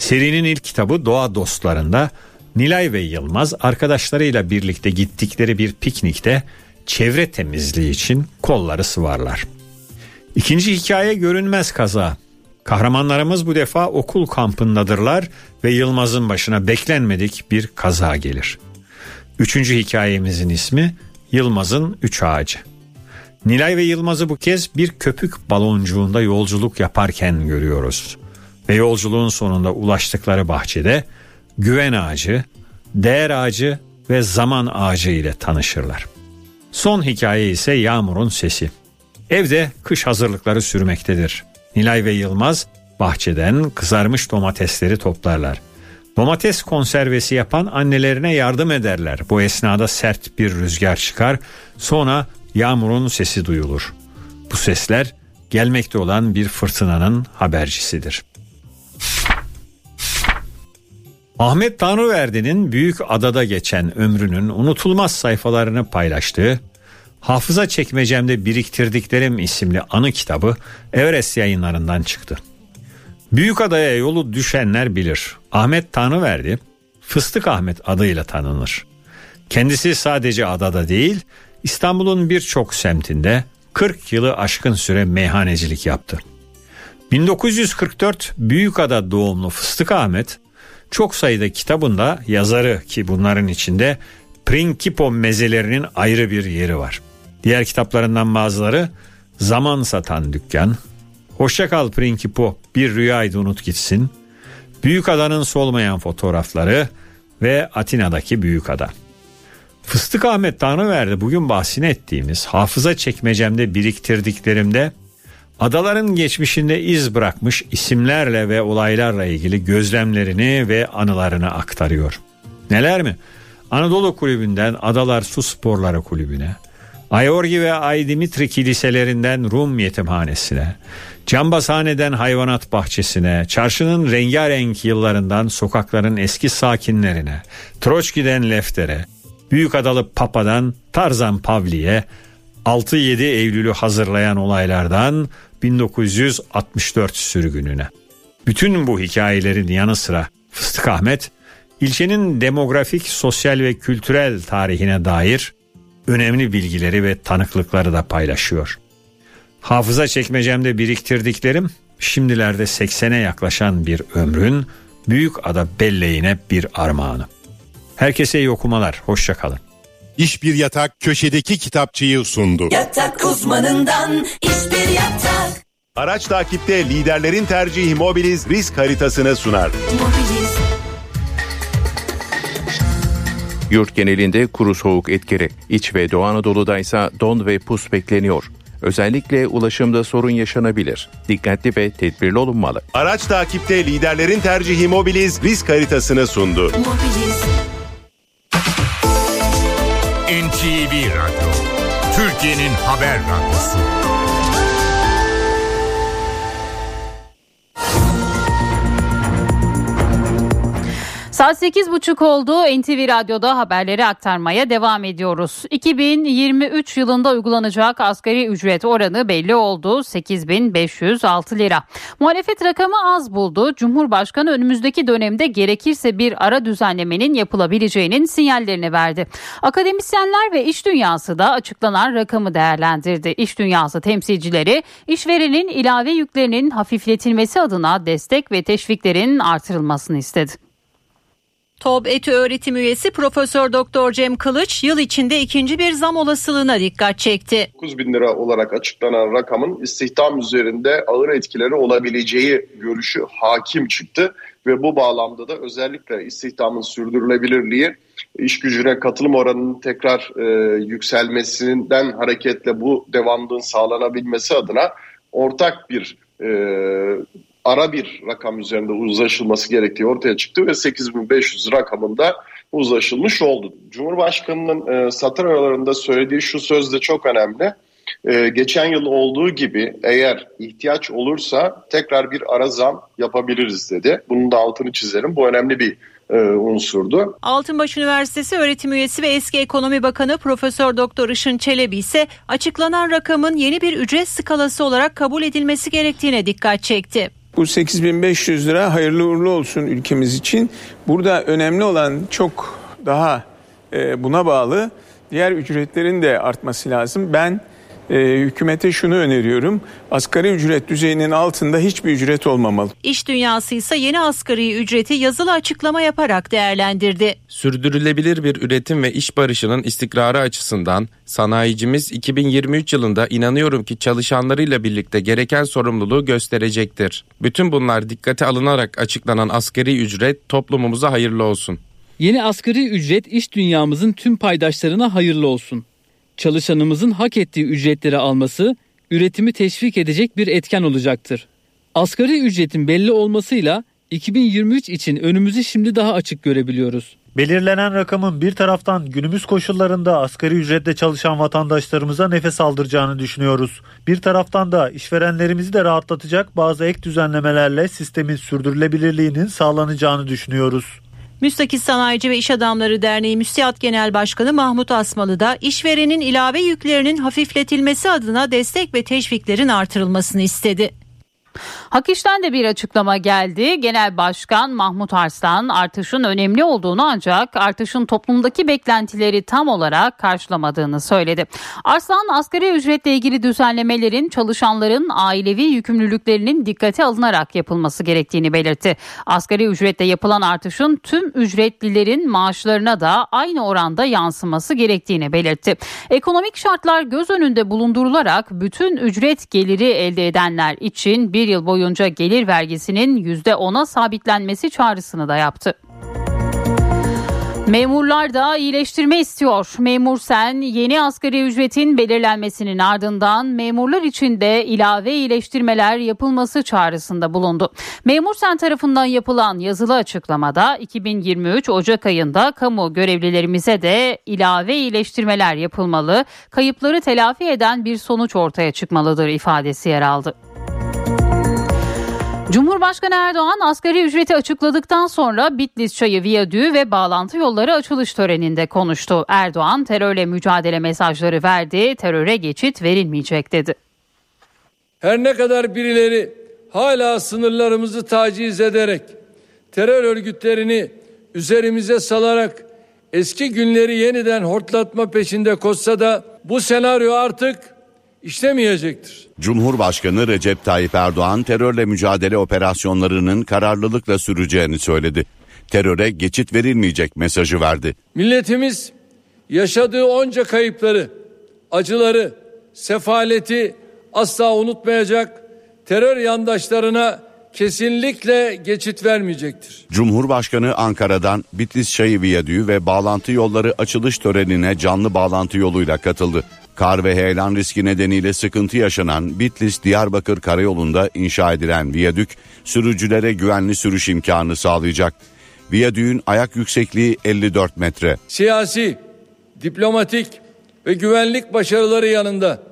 Serinin ilk kitabı Doğa Dostlarında Nilay ve Yılmaz arkadaşlarıyla birlikte gittikleri bir piknikte çevre temizliği için kolları sıvarlar. İkinci hikaye görünmez kaza. Kahramanlarımız bu defa okul kampındadırlar ve Yılmaz'ın başına beklenmedik bir kaza gelir. Üçüncü hikayemizin ismi Yılmaz'ın Üç Ağacı. Nilay ve Yılmaz'ı bu kez bir köpük baloncuğunda yolculuk yaparken görüyoruz. Ve yolculuğun sonunda ulaştıkları bahçede güven ağacı, değer ağacı ve zaman ağacı ile tanışırlar. Son hikaye ise Yağmur'un sesi. Evde kış hazırlıkları sürmektedir. Nilay ve Yılmaz bahçeden kızarmış domatesleri toplarlar. Domates konservesi yapan annelerine yardım ederler. Bu esnada sert bir rüzgar çıkar. Sonra yağmurun sesi duyulur. Bu sesler gelmekte olan bir fırtınanın habercisidir. Ahmet Tanrıverdi'nin Büyük Adada geçen ömrünün unutulmaz sayfalarını paylaştığı Hafıza Çekmecemde Biriktirdiklerim isimli anı kitabı Everest yayınlarından çıktı. Büyük Adaya yolu düşenler bilir. Ahmet Tanrıverdi Fıstık Ahmet adıyla tanınır. Kendisi sadece adada değil İstanbul'un birçok semtinde 40 yılı aşkın süre meyhanecilik yaptı. 1944 Büyükada doğumlu Fıstık Ahmet çok sayıda kitabında yazarı ki bunların içinde Principo mezelerinin ayrı bir yeri var. Diğer kitaplarından bazıları Zaman Satan Dükkan, Hoşçakal Principo Bir Rüyaydı Unut Gitsin, Büyük Adanın Solmayan Fotoğrafları ve Atina'daki Büyük Ada. Fıstık Ahmet Tanrıverdi bugün bahsini ettiğimiz hafıza çekmecemde biriktirdiklerimde adaların geçmişinde iz bırakmış isimlerle ve olaylarla ilgili gözlemlerini ve anılarını aktarıyor. Neler mi? Anadolu Kulübü'nden Adalar Su Sporları Kulübü'ne, Ayorgi ve Aydimitri kiliselerinden Rum yetimhanesine, Cambazhane'den hayvanat bahçesine, çarşının rengarenk yıllarından sokakların eski sakinlerine, Troçki'den Lefter'e, Büyük Adalı Papa'dan Tarzan Pavli'ye, 6-7 Eylül'ü hazırlayan olaylardan 1964 sürgününe. Bütün bu hikayelerin yanı sıra Fıstık Ahmet, ilçenin demografik, sosyal ve kültürel tarihine dair önemli bilgileri ve tanıklıkları da paylaşıyor. Hafıza çekmecemde biriktirdiklerim şimdilerde 80'e yaklaşan bir ömrün büyük ada belleğine bir armağanı. Herkese iyi okumalar, hoşçakalın. İş bir yatak köşedeki kitapçıyı sundu. Yatak uzmanından iş bir yatak. Araç takipte liderlerin tercihi Mobiliz risk haritasını sunar. Mobiliz. Yurt genelinde kuru soğuk etkili. İç ve Doğu Anadolu'da ise don ve pus bekleniyor. Özellikle ulaşımda sorun yaşanabilir. Dikkatli ve tedbirli olunmalı. Araç takipte liderlerin tercihi Mobiliz risk haritasını sundu. Mobiliz. NTV Radyo, Türkiye'nin haber radyosu. Saat 8.30 oldu. NTV Radyo'da haberleri aktarmaya devam ediyoruz. 2023 yılında uygulanacak asgari ücret oranı belli oldu. 8506 lira. Muhalefet rakamı az buldu. Cumhurbaşkanı önümüzdeki dönemde gerekirse bir ara düzenlemenin yapılabileceğinin sinyallerini verdi. Akademisyenler ve iş dünyası da açıklanan rakamı değerlendirdi. İş dünyası temsilcileri işverenin ilave yüklerinin hafifletilmesi adına destek ve teşviklerin artırılmasını istedi. TOB ETÜ öğretim üyesi Profesör Doktor Cem Kılıç yıl içinde ikinci bir zam olasılığına dikkat çekti. 9 bin lira olarak açıklanan rakamın istihdam üzerinde ağır etkileri olabileceği görüşü hakim çıktı ve bu bağlamda da özellikle istihdamın sürdürülebilirliği iş gücüne katılım oranının tekrar e, yükselmesinden hareketle bu devamlılığın sağlanabilmesi adına ortak bir e, ara bir rakam üzerinde uzlaşılması gerektiği ortaya çıktı ve 8500 rakamında uzlaşılmış oldu. Cumhurbaşkanının e, satır aralarında söylediği şu söz de çok önemli. E, geçen yıl olduğu gibi eğer ihtiyaç olursa tekrar bir ara zam yapabiliriz dedi. Bunun da altını çizerim. Bu önemli bir e, unsurdu. Altınbaş Üniversitesi öğretim üyesi ve eski ekonomi bakanı Profesör Doktor Işın Çelebi ise açıklanan rakamın yeni bir ücret skalası olarak kabul edilmesi gerektiğine dikkat çekti. Bu 8500 lira hayırlı uğurlu olsun ülkemiz için. Burada önemli olan çok daha e, buna bağlı diğer ücretlerin de artması lazım. Ben e, hükümete şunu öneriyorum. Asgari ücret düzeyinin altında hiçbir ücret olmamalı. İş dünyası ise yeni asgari ücreti yazılı açıklama yaparak değerlendirdi. Sürdürülebilir bir üretim ve iş barışının istikrarı açısından sanayicimiz 2023 yılında inanıyorum ki çalışanlarıyla birlikte gereken sorumluluğu gösterecektir. Bütün bunlar dikkate alınarak açıklanan asgari ücret toplumumuza hayırlı olsun. Yeni asgari ücret iş dünyamızın tüm paydaşlarına hayırlı olsun çalışanımızın hak ettiği ücretleri alması üretimi teşvik edecek bir etken olacaktır. Asgari ücretin belli olmasıyla 2023 için önümüzü şimdi daha açık görebiliyoruz. Belirlenen rakamın bir taraftan günümüz koşullarında asgari ücretle çalışan vatandaşlarımıza nefes aldıracağını düşünüyoruz. Bir taraftan da işverenlerimizi de rahatlatacak bazı ek düzenlemelerle sistemin sürdürülebilirliğinin sağlanacağını düşünüyoruz. Müstakil Sanayici ve İş Adamları Derneği Müsiyat Genel Başkanı Mahmut Asmalı da işverenin ilave yüklerinin hafifletilmesi adına destek ve teşviklerin artırılmasını istedi. Hak İş'ten de bir açıklama geldi. Genel Başkan Mahmut Arslan artışın önemli olduğunu ancak artışın toplumdaki beklentileri tam olarak karşılamadığını söyledi. Arslan asgari ücretle ilgili düzenlemelerin çalışanların ailevi yükümlülüklerinin dikkate alınarak yapılması gerektiğini belirtti. Asgari ücretle yapılan artışın tüm ücretlilerin maaşlarına da aynı oranda yansıması gerektiğini belirtti. Ekonomik şartlar göz önünde bulundurularak bütün ücret geliri elde edenler için bir yıl boyunca gelir vergisinin %10'a sabitlenmesi çağrısını da yaptı. Memurlar da iyileştirme istiyor. Memur Sen yeni asgari ücretin belirlenmesinin ardından memurlar için de ilave iyileştirmeler yapılması çağrısında bulundu. Memur Sen tarafından yapılan yazılı açıklamada 2023 Ocak ayında kamu görevlilerimize de ilave iyileştirmeler yapılmalı, kayıpları telafi eden bir sonuç ortaya çıkmalıdır ifadesi yer aldı. Cumhurbaşkanı Erdoğan asgari ücreti açıkladıktan sonra Bitlis Çayı Viyadüğü ve bağlantı yolları açılış töreninde konuştu. Erdoğan terörle mücadele mesajları verdi, teröre geçit verilmeyecek dedi. Her ne kadar birileri hala sınırlarımızı taciz ederek terör örgütlerini üzerimize salarak eski günleri yeniden hortlatma peşinde koşsa da bu senaryo artık işlemeyecektir. Cumhurbaşkanı Recep Tayyip Erdoğan terörle mücadele operasyonlarının kararlılıkla süreceğini söyledi. Teröre geçit verilmeyecek mesajı verdi. Milletimiz yaşadığı onca kayıpları, acıları, sefaleti asla unutmayacak. Terör yandaşlarına kesinlikle geçit vermeyecektir. Cumhurbaşkanı Ankara'dan Bitlis Çayı Viyadüğü ve bağlantı yolları açılış törenine canlı bağlantı yoluyla katıldı. Kar ve heyelan riski nedeniyle sıkıntı yaşanan Bitlis-Diyarbakır karayolunda inşa edilen viyadük sürücülere güvenli sürüş imkanı sağlayacak. Viyadüğün ayak yüksekliği 54 metre. Siyasi, diplomatik, ve güvenlik başarıları yanında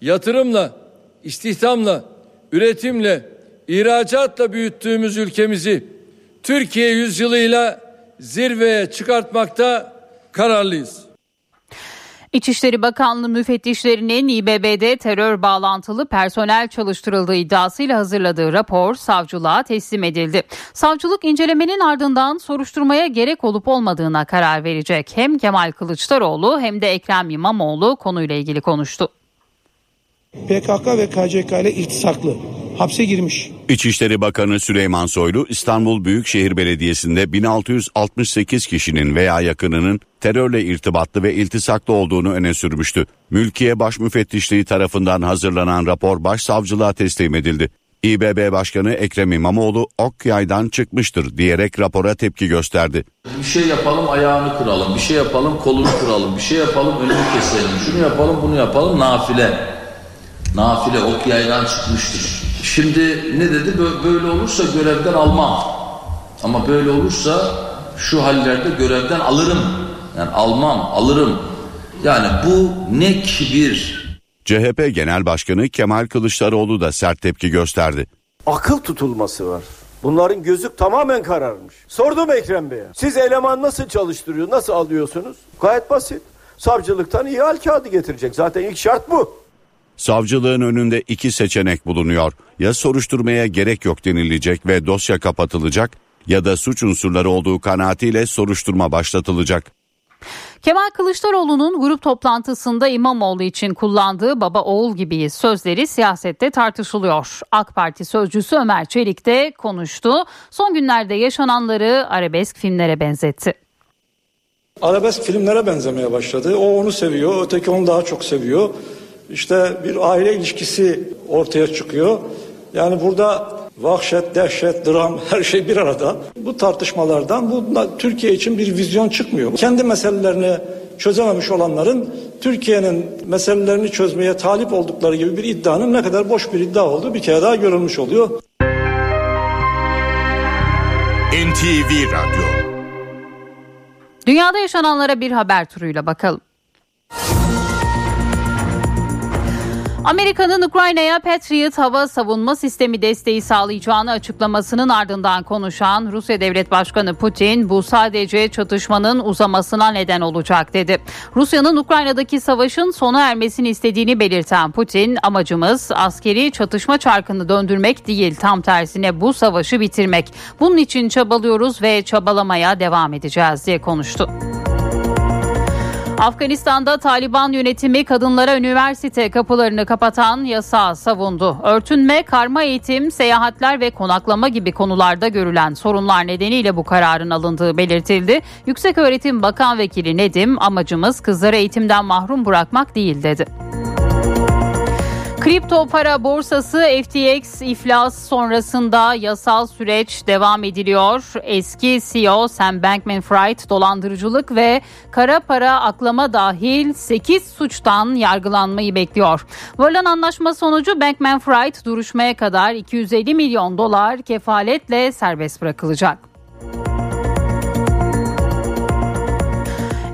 yatırımla, istihdamla, üretimle, ihracatla büyüttüğümüz ülkemizi Türkiye yüzyılıyla zirveye çıkartmakta kararlıyız. İçişleri Bakanlığı müfettişlerinin İBB'de terör bağlantılı personel çalıştırıldığı iddiasıyla hazırladığı rapor savcılığa teslim edildi. Savcılık incelemenin ardından soruşturmaya gerek olup olmadığına karar verecek. Hem Kemal Kılıçdaroğlu hem de Ekrem İmamoğlu konuyla ilgili konuştu. PKK ve KCK ile iltisaklı. Hapse girmiş. İçişleri Bakanı Süleyman Soylu İstanbul Büyükşehir Belediyesi'nde 1668 kişinin veya yakınının terörle irtibatlı ve iltisaklı olduğunu öne sürmüştü. Mülkiye Baş Müfettişliği tarafından hazırlanan rapor başsavcılığa teslim edildi. İBB Başkanı Ekrem İmamoğlu ok yaydan çıkmıştır diyerek rapora tepki gösterdi. Bir şey yapalım ayağını kıralım, bir şey yapalım kolunu kıralım, bir şey yapalım önünü keselim, şunu yapalım bunu yapalım nafile. Nafile ok yaydan çıkmıştır. Şimdi ne dedi? Böyle olursa görevden almam. Ama böyle olursa şu hallerde görevden alırım. Yani almam, alırım. Yani bu ne kibir. CHP Genel Başkanı Kemal Kılıçdaroğlu da sert tepki gösterdi. Akıl tutulması var. Bunların gözü tamamen kararmış. Sordum Ekrem Bey'e. Siz eleman nasıl çalıştırıyor, nasıl alıyorsunuz? Gayet basit. Savcılıktan iyi hal kağıdı getirecek. Zaten ilk şart bu. Savcılığın önünde iki seçenek bulunuyor. Ya soruşturmaya gerek yok denilecek ve dosya kapatılacak ya da suç unsurları olduğu kanaatiyle soruşturma başlatılacak. Kemal Kılıçdaroğlu'nun grup toplantısında İmamoğlu için kullandığı baba oğul gibi sözleri siyasette tartışılıyor. AK Parti sözcüsü Ömer Çelik de konuştu. Son günlerde yaşananları arabesk filmlere benzetti. Arabesk filmlere benzemeye başladı. O onu seviyor, öteki onu daha çok seviyor. İşte bir aile ilişkisi ortaya çıkıyor. Yani burada vahşet, dehşet, dram her şey bir arada. Bu tartışmalardan bu Türkiye için bir vizyon çıkmıyor. Kendi meselelerini çözememiş olanların Türkiye'nin meselelerini çözmeye talip oldukları gibi bir iddianın ne kadar boş bir iddia olduğu bir kere daha görülmüş oluyor. NTV Radyo Dünyada yaşananlara bir haber turuyla bakalım. Amerika'nın Ukrayna'ya Patriot hava savunma sistemi desteği sağlayacağını açıklamasının ardından konuşan Rusya Devlet Başkanı Putin bu sadece çatışmanın uzamasına neden olacak dedi. Rusya'nın Ukrayna'daki savaşın sona ermesini istediğini belirten Putin amacımız askeri çatışma çarkını döndürmek değil tam tersine bu savaşı bitirmek. Bunun için çabalıyoruz ve çabalamaya devam edeceğiz diye konuştu. Afganistan'da Taliban yönetimi kadınlara üniversite kapılarını kapatan yasağı savundu. Örtünme, karma eğitim, seyahatler ve konaklama gibi konularda görülen sorunlar nedeniyle bu kararın alındığı belirtildi. Yükseköğretim Bakan Vekili Nedim amacımız kızları eğitimden mahrum bırakmak değil dedi. Kripto para borsası FTX iflas sonrasında yasal süreç devam ediliyor. Eski CEO Sam Bankman-Fried dolandırıcılık ve kara para aklama dahil 8 suçtan yargılanmayı bekliyor. Varılan anlaşma sonucu Bankman-Fried duruşmaya kadar 250 milyon dolar kefaletle serbest bırakılacak.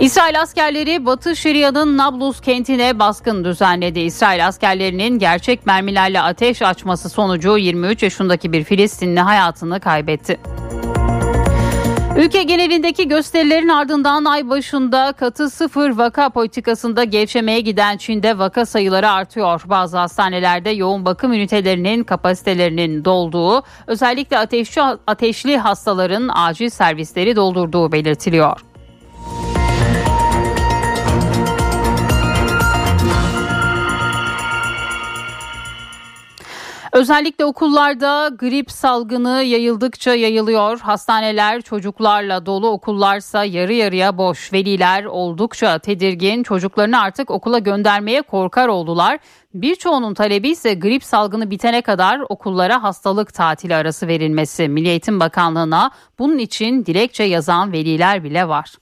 İsrail askerleri Batı Şeria'nın Nablus kentine baskın düzenledi. İsrail askerlerinin gerçek mermilerle ateş açması sonucu 23 yaşındaki bir Filistinli hayatını kaybetti. Ülke genelindeki gösterilerin ardından ay başında katı sıfır vaka politikasında gevşemeye giden Çin'de vaka sayıları artıyor. Bazı hastanelerde yoğun bakım ünitelerinin kapasitelerinin dolduğu, özellikle ateşli, ateşli hastaların acil servisleri doldurduğu belirtiliyor. Özellikle okullarda grip salgını yayıldıkça yayılıyor. Hastaneler çocuklarla dolu, okullarsa yarı yarıya boş. Veliler oldukça tedirgin. Çocuklarını artık okula göndermeye korkar oldular. Birçoğunun talebi ise grip salgını bitene kadar okullara hastalık tatili arası verilmesi. Milli Eğitim Bakanlığı'na bunun için dilekçe yazan veliler bile var.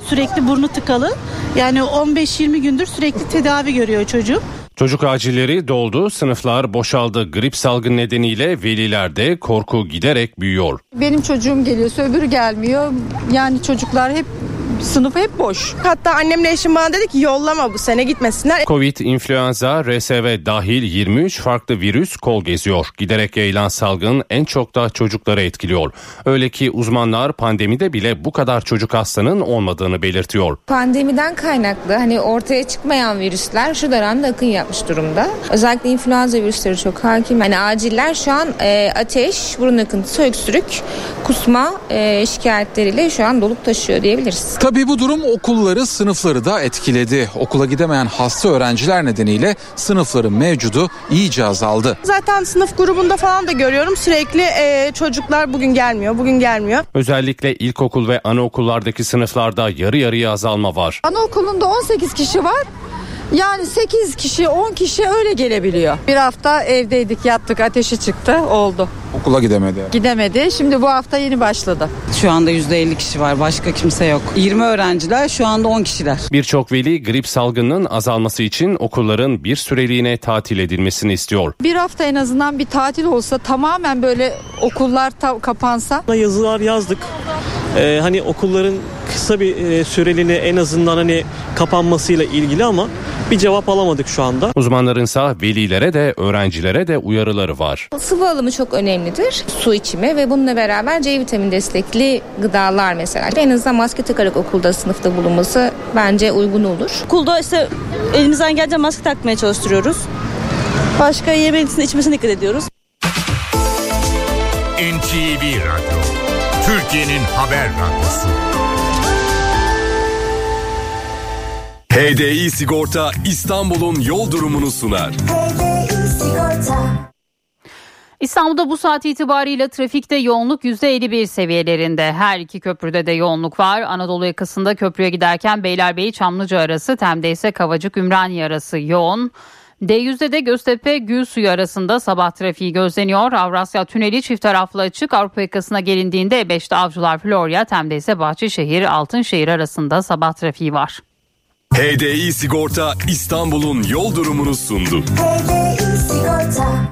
Sürekli burnu tıkalı. Yani 15-20 gündür sürekli tedavi görüyor çocuk. Çocuk acilleri doldu, sınıflar boşaldı. Grip salgın nedeniyle velilerde korku giderek büyüyor. Benim çocuğum geliyorsa öbürü gelmiyor. Yani çocuklar hep Sınıf hep boş. Hatta annemle eşim bana dedi ki yollama bu sene gitmesinler. Covid, influenza, RSV dahil 23 farklı virüs kol geziyor. Giderek yayılan salgın en çok da çocukları etkiliyor. Öyle ki uzmanlar pandemide bile bu kadar çocuk hastanın olmadığını belirtiyor. Pandemiden kaynaklı hani ortaya çıkmayan virüsler şu dönemde akın yapmış durumda. Özellikle influenza virüsleri çok hakim. Hani aciller şu an e, ateş, burun akıntısı, öksürük, kusma e, şikayetleriyle şu an dolup taşıyor diyebiliriz. Tabii bu durum okulları, sınıfları da etkiledi. Okula gidemeyen hasta öğrenciler nedeniyle sınıfların mevcudu iyice azaldı. Zaten sınıf grubunda falan da görüyorum sürekli e, çocuklar bugün gelmiyor, bugün gelmiyor. Özellikle ilkokul ve anaokullardaki sınıflarda yarı yarıya azalma var. Anaokulunda 18 kişi var. Yani 8 kişi 10 kişi öyle gelebiliyor. Bir hafta evdeydik yattık ateşi çıktı oldu. Okula gidemedi. Gidemedi şimdi bu hafta yeni başladı. Şu anda %50 kişi var başka kimse yok. 20 öğrenciler şu anda 10 kişiler. Birçok veli grip salgınının azalması için okulların bir süreliğine tatil edilmesini istiyor. Bir hafta en azından bir tatil olsa tamamen böyle okullar ta- kapansa. Yazılar yazdık. Ee, hani okulların kısa bir e, süreliğine en azından hani kapanmasıyla ilgili ama bir cevap alamadık şu anda. Uzmanlarınsa velilere de öğrencilere de uyarıları var. Sıvı alımı çok önemlidir. Su içimi ve bununla beraber C vitamini destekli gıdalar mesela. En azından maske takarak okulda sınıfta bulunması bence uygun olur. Okulda işte elimizden gelince maske takmaya çalıştırıyoruz. Başka yemesine içmesine dikkat ediyoruz. NTV Radyo, Türkiye'nin haber radyosu. HDI Sigorta İstanbul'un yol durumunu sunar. İstanbul'da bu saat itibariyle trafikte yoğunluk %51 seviyelerinde. Her iki köprüde de yoğunluk var. Anadolu yakasında köprüye giderken Beylerbeyi Çamlıca arası, Tem'de ise Kavacık Ümraniye arası yoğun. D100'de de Göztepe Gülsuyu arasında sabah trafiği gözleniyor. Avrasya Tüneli çift taraflı açık. Avrupa yakasına gelindiğinde E5'te Avcılar Florya, Tem'de ise Bahçeşehir Altınşehir arasında sabah trafiği var. HDI Sigorta İstanbul'un yol durumunu sundu. Sigorta